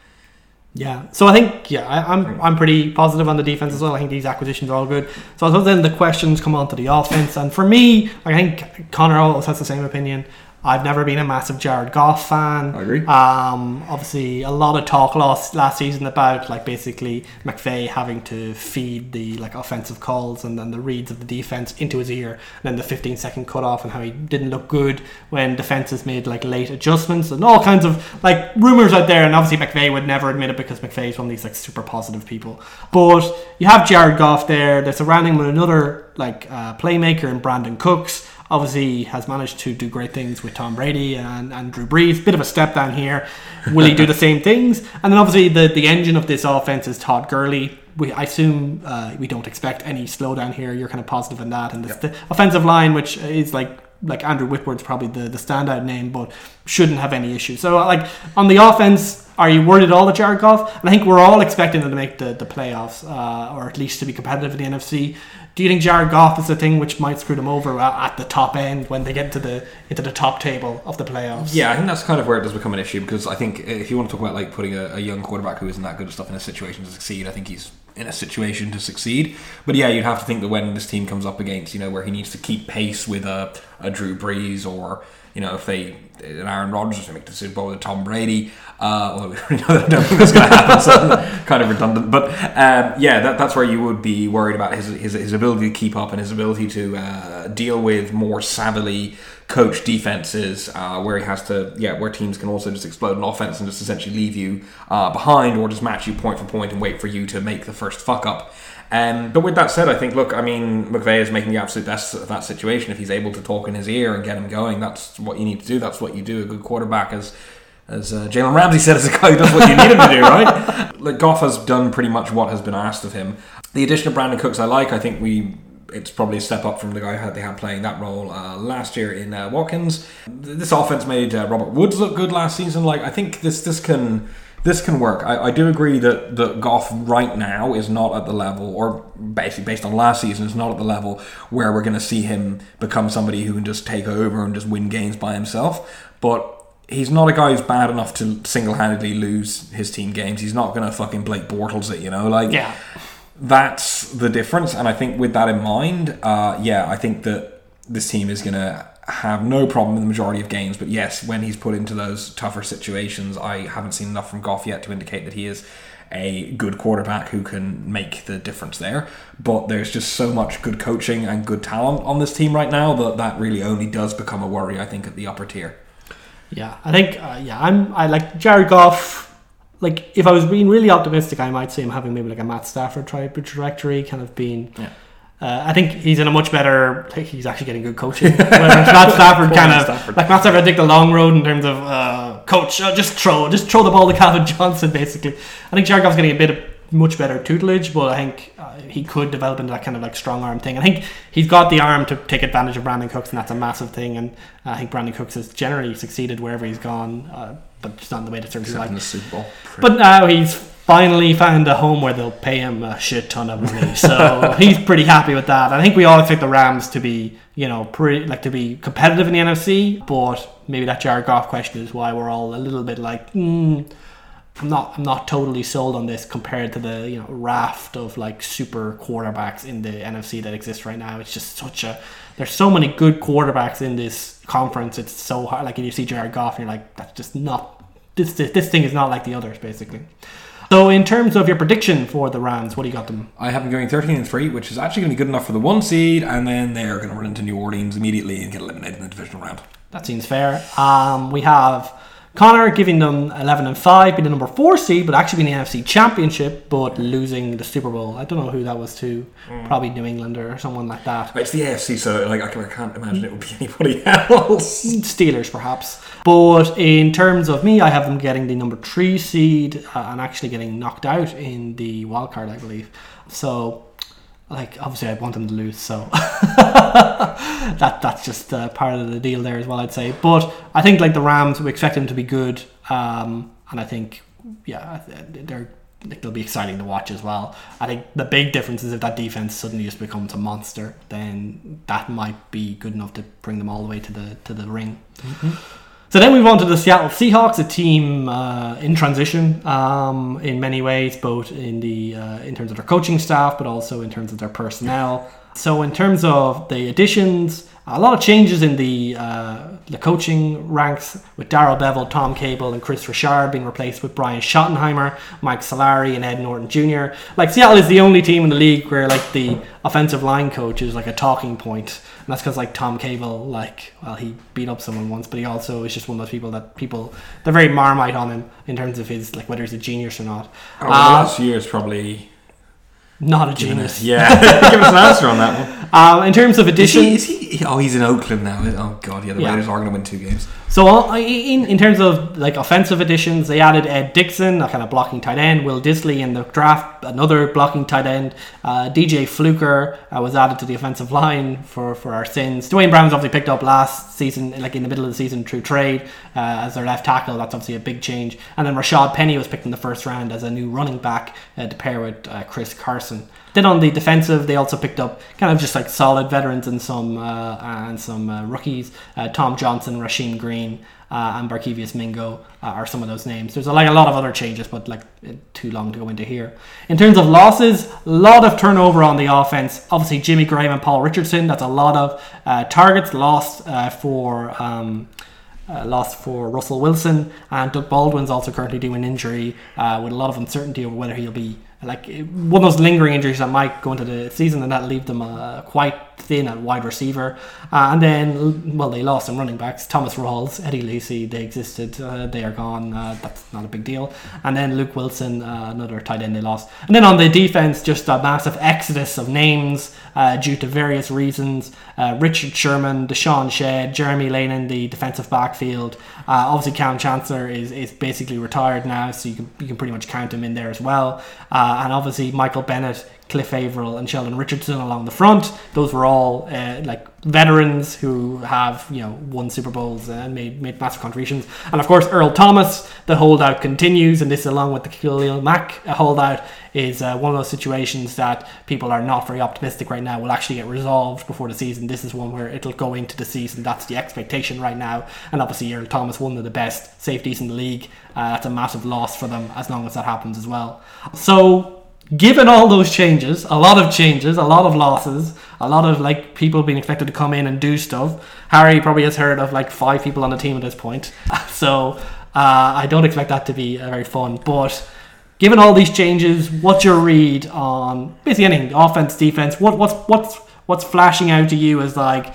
Yeah, so I think yeah, I, I'm I'm pretty positive on the defense as well. I think these acquisitions are all good. So I suppose then the questions come on to the offense, and for me, I think Connor always has the same opinion. I've never been a massive Jared Goff fan. I agree. Um, obviously, a lot of talk last last season about like basically McVay having to feed the like offensive calls and then the reads of the defense into his ear, and then the 15 second cutoff, and how he didn't look good when defenses made like late adjustments and all kinds of like rumors out there. And obviously, McVay would never admit it because McVay is one of these like super positive people. But you have Jared Goff there. They're surrounding him with another like uh, playmaker in Brandin Cooks obviously has managed to do great things with Tom Brady and, and Drew Brees. Bit of a step down here. Will he do the same things? And then obviously the, the engine of this offense is Todd Gurley. We, I assume uh, we don't expect any slowdown here. You're kind of positive in that. And the, the offensive line, which is like like Andrew Whitworth's probably the, the standout name, but shouldn't have any issues. So like on the offense, are you worried at all at Jared Goff? And I think we're all expecting them to make the, the playoffs, uh, or at least to be competitive in the NFC. Do you think Jared Goff is the thing which might screw them over at, the top end when they get into the into the top table of the playoffs? Yeah, I think that's kind of where it does become an issue because I think uh, if you want to talk about like putting a, a young quarterback who isn't that good at stuff in a situation to succeed, I think he's in a situation to succeed. But yeah, you'd have to think that when this team comes up against, you know, where he needs to keep pace with a, a Drew Brees or, you know, if they, an Aaron Rodgers to make the Super Bowl with Tom Brady, uh, although we know that don't think that's going to happen, so kind of redundant. But um, yeah, that, that's where you would be worried about his, his, his ability to keep up and his ability to uh, deal with more savvily coach defenses uh, where he has to, yeah, where teams can also just explode an offense and just essentially leave you uh, behind or just match you point for point and wait for you to make the first fuck up. Um, but with that said, I think, look, I mean, McVay is making the absolute best of that situation. If he's able to talk in his ear and get him going, that's what you need to do. That's what you do. A good quarterback, as as uh, Jalen Ramsey said, is a guy who does what you need him to do, right? Like Goff has done pretty much what has been asked of him. The addition of Brandin Cooks, I like. I think we it's probably a step up from the guy who they had playing that role uh, last year in uh, Watkins. This offense made uh, Robert Woods look good last season. Like I think this this can this can work. I, I do agree that that Goff right now is not at the level, or basically based on last season, is not at the level where we're going to see him become somebody who can just take over and just win games by himself. But he's not a guy who's bad enough to single-handedly lose his team games. He's not going to fucking Blake Bortles it, you know, like Yeah. that's the difference. And I think with that in mind, uh, yeah, I think that this team is going to have no problem in the majority of games. But yes, when he's put into those tougher situations, I haven't seen enough from Goff yet to indicate that he is a good quarterback who can make the difference there. But there's just so much good coaching and good talent on this team right now that that really only does become a worry, I think, at the upper tier. Yeah, I think uh, yeah, I'm I like Jared Goff. Like if I was being really optimistic, I might see him having maybe like a Matt Stafford type of trajectory, kind of being. Yeah. Uh, I think he's in a much better. I think he's actually getting good coaching. Matt Stafford kind of Stafford. like Matt Stafford take the long road in terms of uh, coach. Uh, just throw, just throw the ball to Calvin Johnson. Basically, I think Jared Goff's getting a bit of much better tutelage, but I think uh, he could develop into that kind of like strong arm thing. I think he's got the arm to take advantage of Brandin Cooks, and that's a massive thing. And I think Brandin Cooks has generally succeeded wherever he's gone, uh, but just not in the way that certainly like. in the Super Bowl. But now he's finally found a home where they'll pay him a shit ton of money, so he's pretty happy with that. I think we all expect the Rams to be, you know, pretty like to be competitive in the NFC, but maybe that Jared Goff question is why we're all a little bit like, hmm, I'm not I'm not totally sold on this compared to the you know raft of like super quarterbacks in the NFC that exist right now. It's just such a there's so many good quarterbacks in this conference. It's so hard. Like if you see Jared Goff, and you're like that's just not this this, this thing is not like the others basically. So in terms of your prediction for the Rams, what do you got them? I have them going 13 and 3, which is actually going to be good enough for the one seed, and then they're going to run into New Orleans immediately and get eliminated in the divisional round. That seems fair. Um, we have Connor giving them 11 and 5, being the number 4 seed, but actually being the NFC Championship, but losing the Super Bowl. I don't know who that was to. Probably New England or someone like that. It's the AFC, so like I can- I can't imagine it would be anybody else. Steelers, perhaps. But in terms of me, I have them getting the number 3 seed uh, and actually getting knocked out in the wild card, I believe. So. Like obviously, I want them to lose, so that that's just uh, part of the deal there as well. I'd say, but I think like the Rams, we expect them to be good, um, and I think yeah, they're they'll be exciting to watch as well. I think the big difference is if that defense suddenly just becomes a monster, then that might be good enough to bring them all the way to the to the ring. So then we move on to the Seattle Seahawks, a team uh, in transition um, in many ways, both in the uh, in terms of their coaching staff, but also in terms of their personnel. So in terms of the additions, a lot of changes in the uh, the coaching ranks with Darrell Bevell, Tom Cable, and Kris Richard being replaced with Brian Schottenheimer, Mike Solari, and Ed Norton Jr. Like Seattle is the only team in the league where like the offensive line coach is like a talking point, and that's because like Tom Cable, like well he beat up someone once, but he also is just one of those people that people they're very marmite on him in terms of his like whether he's a genius or not. Oh, the Uh, last year is probably not a genius. yeah. Give us an answer on that one. Um, in terms of Is additions, he, is he? Oh, he's in Oakland now. Oh God, yeah. The Yeah. Raiders are going to win two games. So uh, in in terms of like offensive additions, they added Ed Dickson, a kind of blocking tight end. Will Dissly in the draft, another blocking tight end. Uh, DJ Fluker uh, was added to the offensive line for, for our sins. Duane Brown's was obviously picked up last season, like in the middle of the season through trade uh, as their left tackle. That's obviously a big change. And then Rashaad Penny was picked in the first round as a new running back uh, to pair with uh, Chris Carson. Then on the defensive, they also picked up kind of just like solid veterans and some uh, and some uh, rookies. Uh, Tom Johnson, Rasheem Green, uh, and Barkevious Mingo uh, are some of those names. There's like a lot of other changes, but like too long to go into here. In terms of losses, a lot of turnover on the offense. Obviously, Jimmy Graham and Paul Richardson. That's a lot of uh, targets lost for. Um, uh, lost for Russell Wilson and Doug Baldwin's also currently doing injury uh, with a lot of uncertainty over whether he'll be like one of those lingering injuries that might go into the season and that leave them uh, quite thin at wide receiver. Uh, and then, well, they lost some running backs. Thomas Rawls, Eddie Lacy, they existed. Uh, they are gone. Uh, that's not a big deal. And then Luke Wilson, uh, another tight end they lost. And then on the defense, just a massive exodus of names uh, due to various reasons. Uh, Richard Sherman, DeShawn Shead, Jeremy Lane in the defensive backfield. Obviously, Kam Chancellor is, is basically retired now, so you can, you can pretty much count him in there as well. And obviously, Michael Bennett, Cliff Avril, and Sheldon Richardson along the front. Those were all uh, like veterans who have you know won Super Bowls and made made massive contributions. And of course, Earl Thomas, the holdout continues, and this along with the Khalil Mack holdout is uh, one of those situations that people are not very optimistic right now will actually get resolved before the season. This is one where it'll go into the season. That's the expectation right now. And obviously, Earl Thomas, one of the best safeties in the league. Uh, that's a massive loss for them as long as that happens as well. So given all those changes, a lot of changes, a lot of losses, a lot of like people being expected to come in and do stuff. Harry probably has heard of like five people on the team at this point, so uh, I don't expect that to be uh, very fun. But given all these changes, what's your read on basically anything, offense, defense? What what's what's what's flashing out to you as like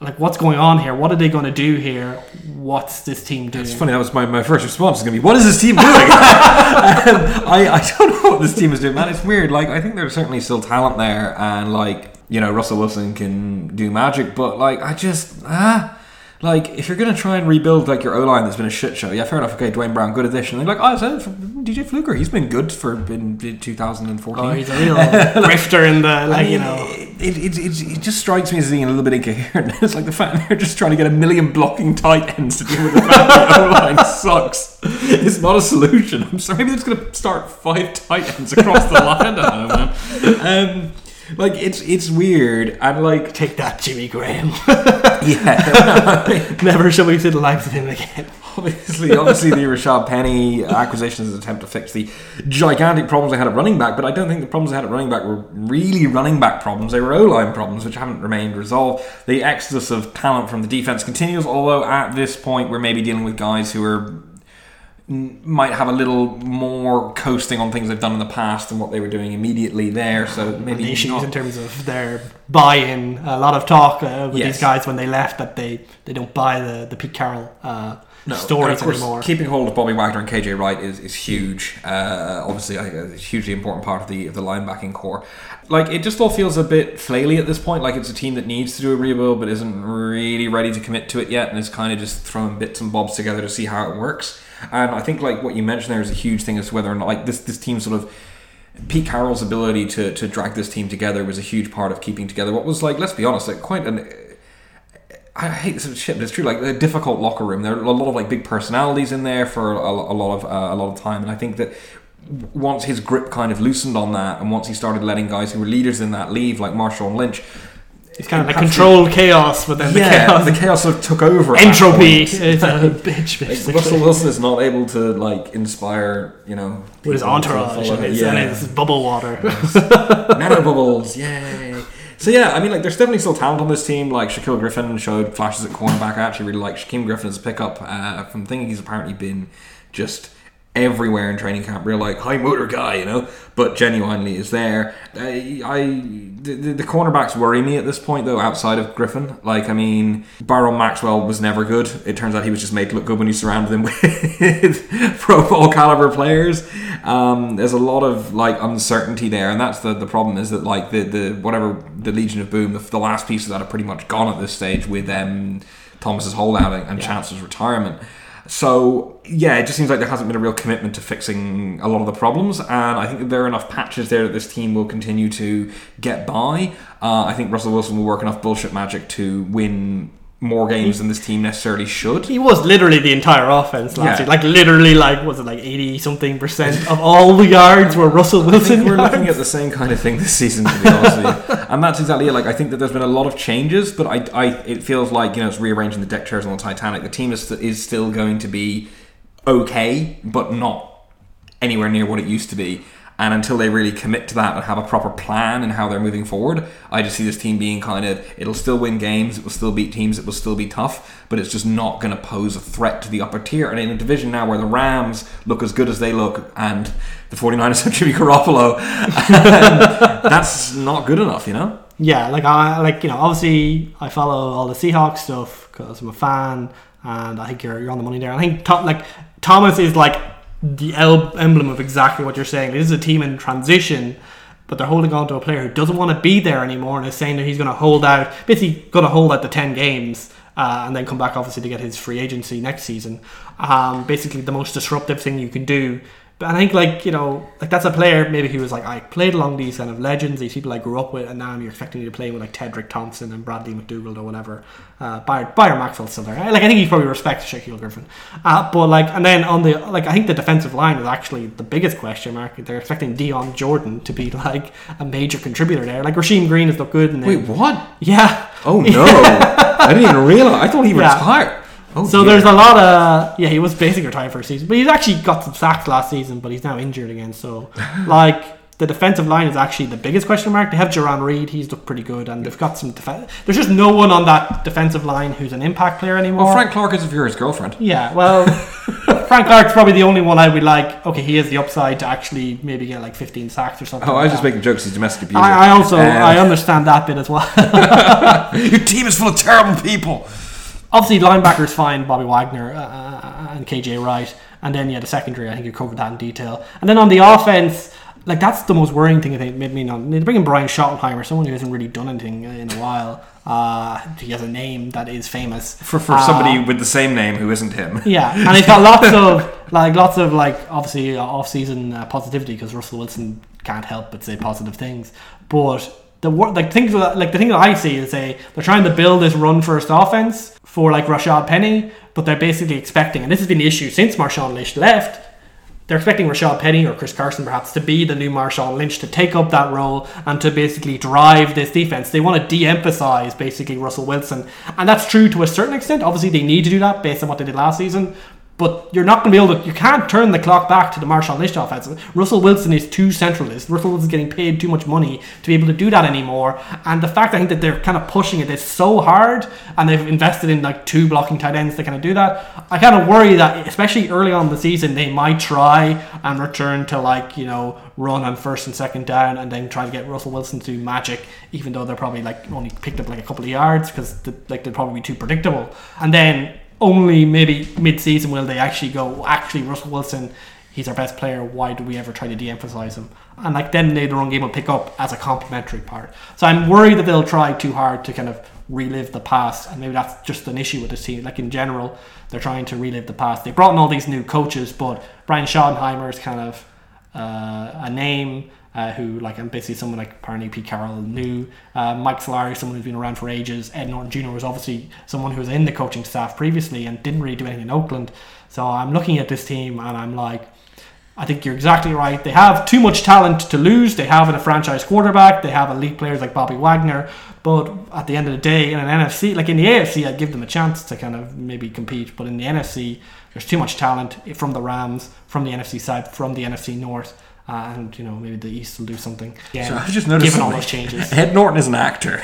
like what's going on here? What are they going to do here? What's this team doing? It's funny. That was my, my first response. Is going to be, "What is this team doing?" um, I I don't know what this team is doing, man. It's weird. Like I think there's certainly still talent there, and like you know Russell Wilson can do magic, but like I just ah. Like, if you're gonna try and rebuild like your O line that's been a shit show, yeah, fair enough. Okay, Duane Brown, good addition. And like, oh, so DJ Fluker, he's been good for in, in 2014. Oh, he's a real grifter in the like I mean, you know. it, it, it, it just strikes me as being a little bit incoherent. It's like the fact they're just trying to get a million blocking tight ends to deal with the fact that the O-line sucks. It's not a solution. I'm sorry, maybe they're just going to start five tight ends across the line. I don't know, man. Um, like it's it's weird I'm like Take that, Jimmy Graham. yeah. Never shall we see the likes of him again. obviously, obviously, the Rashaad Penny acquisition is an attempt to fix the gigantic problems they had at running back. But I don't think the problems they had at running back were really running back problems. They were O line problems, which haven't remained resolved. The exodus of talent from the defense continues, although at this point we're maybe dealing with guys who are might have a little more coasting on things they've done in the past than what they were doing immediately there. So maybe the issues not- in terms of their buy-in. A lot of talk uh, with Yes. these guys when they left that they, they don't buy the, the Pete Carroll uh, No, and stories course, anymore. Keeping hold of Bobby Wagner and KJ Wright is, is huge. Uh, obviously, I think it's a hugely important part of the of the linebacking corps. Like it just all feels a bit flaily at this point. Like it's a team that needs to do a rebuild but isn't really ready to commit to it yet, and is kind of just throwing bits and bobs together to see how it works. And I think like what you mentioned there is a huge thing as to whether or not like this this team sort of. Pete Carroll's ability to, to drag this team together was a huge part of keeping together what was like, let's be honest, like quite an I hate this shit, but it's true. Like a difficult locker room. There are a lot of like big personalities in there for a, a lot of uh, a lot of time, and I think that once his grip kind of loosened on that, and once he started letting guys who were leaders in that leave, like Marshawn Lynch, It's kind of like controlled chaos, but then the yeah, chaos, the chaos sort of took over. at that entropy point. is a bitch, Like. Russell Wilson is not able to like inspire, you know, with his entourage follow and his, yeah. and his bubble water. Nano bubbles, yay! So yeah, I mean, like, there's definitely still talent on this team. Like Shaquill Griffin showed flashes at cornerback. I actually really like Shaquill Griffin as a pickup. Uh, from thinking he's apparently been just everywhere in training camp. Real like high motor guy, you know, but genuinely is there. I, I the, cornerbacks worry me at this point though. Outside of Griffin, like I mean, Byron Maxwell was never good. It turns out he was just made to look good when you surrounded him with pro ball caliber players. Um, there's a lot of like uncertainty there, and that's the, the problem is that like the, the whatever the Legion of Boom, the, the last pieces that are pretty much gone at this stage with um, Thomas's holdout and Yeah. Chance's retirement. So yeah, it just seems like there hasn't been a real commitment to fixing a lot of the problems, and I think that there are enough patches there that this team will continue to get by. Uh, I think Russell Wilson will work enough bullshit magic to win more games than this team necessarily should. he was literally the entire offense last Yeah. year. Like literally, like was it like eighty something percent of all the yards were Russell I Wilson think we're yards? looking at the same kind of thing this season, to be honest with you. And that's exactly it. Like I think that there's been a lot of changes, but I, I it feels like you know it's rearranging the deck chairs on the Titanic. The team is is still going to be okay, but not anywhere near what it used to be. And until they really commit to that and have a proper plan and how they're moving forward, I just see this team being kind of it'll still win games, it will still beat teams, it will still be tough, but it's just not going to pose a threat to the upper tier. And in a division now where the Rams look as good as they look and the 49ers have Jimmy Garoppolo, that's not good enough, you know? Yeah, like I like you know obviously I follow all the Seahawks stuff because I'm a fan, and I think you're you're on the money there. I think like Thomas is like the emblem of exactly what you're saying. This is a team in transition, but they're holding on to a player who doesn't want to be there anymore and is saying that he's going to hold out, basically going to hold out the ten games. Uh, and then come back obviously to get his free agency next season. Um, basically, the most disruptive thing you can do but I think like you know like that's a player maybe he was like I played along these kind of legends these people I grew up with and now you're expecting me to play with like Tedric Thompson and Bradley McDougald or whatever uh, Byron, Byron Maxwell's still there like I think he probably respects Shaquill Griffin uh, but like and then on the like I think the defensive line is actually the biggest question mark they're expecting Dion Jordan to be like a major contributor there like Rasheem Green has looked good and Wait, what? yeah Oh no! I didn't even realize. I thought he Yeah. retired. Oh, So dear. there's a lot of yeah, he was basically retired for a season, but he's actually got some sacks last season, but he's now injured again. So like the defensive line is actually the biggest question mark. They have Jarran Reed, he's looked pretty good, and they've got some defense. There's just no one on that defensive line who's an impact player anymore. Well, Frank Clark is if you're his girlfriend. Yeah, well, Frank Clark's probably the only one I would like. Okay, he has the upside to actually maybe get like 15 sacks or something. Oh, I was just making jokes. He's domestic abuser. I, I also Um, I understand that bit as well. Your team is full of terrible people. Obviously, linebackers fine, Bobby Wagner uh, uh, and KJ Wright, and then yeah, the secondary. I think you covered that in detail. And then on the offense, like that's the most worrying thing. I think maybe not. They bring in Brian Schottenheimer, someone who hasn't really done anything in a while. Uh, he has a name that is famous For for Uh, somebody with the same name who isn't him. Yeah, and he's got lots of like lots of like obviously uh, off-season uh, positivity because Russell Wilson can't help but say positive things. But the like things like the thing that I see is they're trying to build this run-first offense for like Rashaad Penny, but they're basically expecting, and this has been the issue since Marshawn Lynch left. they're expecting Rashaad Penny or Chris Carson perhaps to be the new Marshawn Lynch to take up that role and to basically drive this defense. They want to de-emphasize basically Russell Wilson, and that's true to a certain extent. Obviously, they need to do that based on what they did last season. But you're not going to be able to. You can't turn the clock back to the Marshall Lynch offense. Russell Wilson is too centralist. Russell Wilson's getting paid too much money to be able to do that anymore. And the fact I think that they're kind of pushing it is so hard, and they've invested in like two blocking tight ends to kind of do that. I kind of worry that, especially early on the season, they might try and return to like you know run on first and second down, and then try to get Russell Wilson to do magic, even though they're probably like only picked up like a couple of yards because like they're probably too predictable. And then only maybe mid-season will they actually go actually Russell Wilson he's our best player. Why do we ever try to de-emphasize him? And like then later on game will pick up as a complementary part. So I'm worried that they'll try too hard to kind of relive the past and maybe that's just an issue with this team. Like in general they're trying to relive the past. They brought in all these new coaches but Brian Schottenheimer is kind of uh, a name uh, who like I'm basically someone like apparently Pete Carroll knew. Uh, Mike Solari, someone who's been around for ages. Ed Norton Jr. was obviously someone who was in the coaching staff previously and didn't really do anything in Oakland. So I'm looking at this team and I'm like, I think you're exactly right. They have too much talent to lose. They have a franchise quarterback. They have elite players like Bobby Wagner. But at the end of the day, in an NFC, like in the AFC, I'd give them a chance to kind of maybe compete. But in the NFC, there's too much talent from the Rams, from the NFC side, from the NFC North. Uh, and you know maybe the East will do something. Yeah, So I just noticed given all something. those changes. Ed Norton is an actor.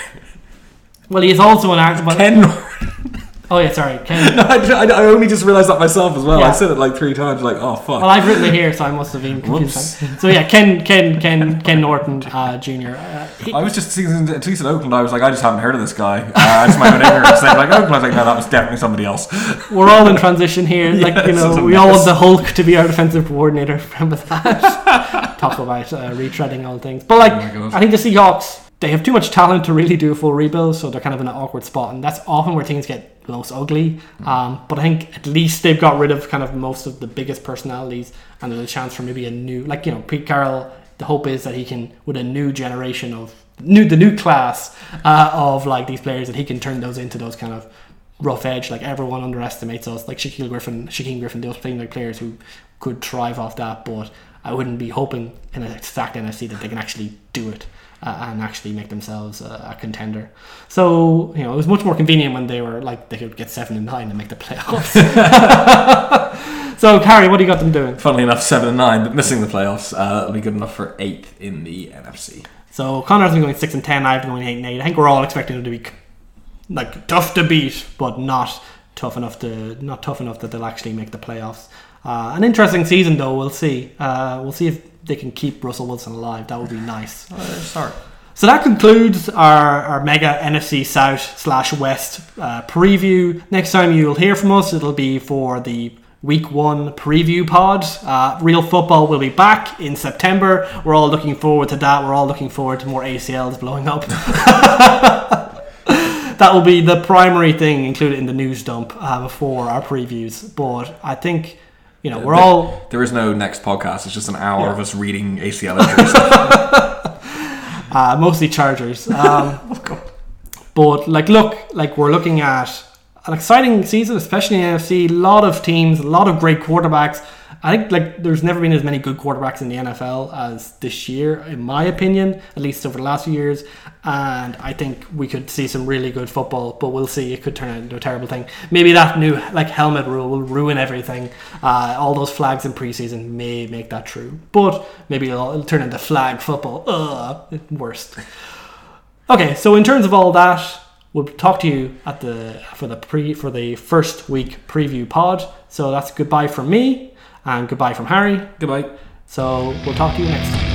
Well, he is also an actor. But, Ken Norton. oh yeah, sorry, Ken. I, I, I only just realised that myself as well. Yeah. I said it like three times. Like, oh fuck. Well, I've written it here, so I must have been confused. Whoops. So yeah, Ken, Ken, Ken, Ken Norton uh, Jr. Uh, he- I was just seeing at least in Oakland. I was like, I just haven't heard of this guy. Uh, I just my own ignorance. Like Oakland. I was like, no, that was definitely somebody else. we're all in transition here. Like you know, we all mess. want the Hulk to be our defensive coordinator. Remember that? Talk about uh, retreading all things. But like, Oh. I think the Seahawks they have too much talent to really do a full rebuild, so they're kind of in an awkward spot, and that's often where things get most ugly. Um, but I think at least they've got rid of kind of most of the biggest personalities, and there's a chance for maybe a new, like you know, Pete Carroll. The hope is that he can, with a new generation of new, the new class uh, of like these players, that he can turn those into those kind of rough edge. Like everyone underestimates us, like Shaquill Griffin, Shaquill Griffin, those playing like players who could thrive off that. But I wouldn't be hoping in a stacked NFC that they can actually do it uh, and actually make themselves a, a contender. So you know, it was much more convenient when they were like they could get seven and nine and make the playoffs. so Carrie, what do you got them doing? Funnily enough, seven and nine, but missing the playoffs. Uh, that'll be good enough for eighth in the NFC. So Connor's been going six and ten. I've been going eight and eight. I think we're all expecting them to be like tough to beat, but not tough enough to not tough enough that they'll actually make the playoffs. Uh, an interesting season, though. We'll see. Uh, we'll see if they can keep Russell Wilson alive. That would be nice. Uh, sorry. So that concludes our, our mega NFC South slash West uh, preview. Next time you'll hear from us, it'll be for the week one preview pod. Uh, Real football will be back in September. We're all looking forward to that. We're all looking forward to more ACLs blowing up. that will be the primary thing included in the news dump uh, before our previews. But I think, you know, we're There- all There is no next podcast. It's just an hour Yeah. of us reading ACL injuries. uh, mostly Chargers. Um, but like, look, like we're looking at an exciting season, especially in the NFC. A lot of teams, a lot of great quarterbacks. I think like there's never been as many good quarterbacks in the NFL as this year, in my opinion, at least over the last few years. And I think we could see some really good football, but we'll see. It could turn into a terrible thing. Maybe that new like helmet rule will ruin everything. Uh, all those flags in preseason may make that true, but maybe it'll, it'll turn into flag football. Ugh, worst. Okay, so in terms of all that, we'll talk to you at the for the pre for the first week preview pod. So that's goodbye from me and goodbye from Harry. Goodbye. So we'll talk to you next time.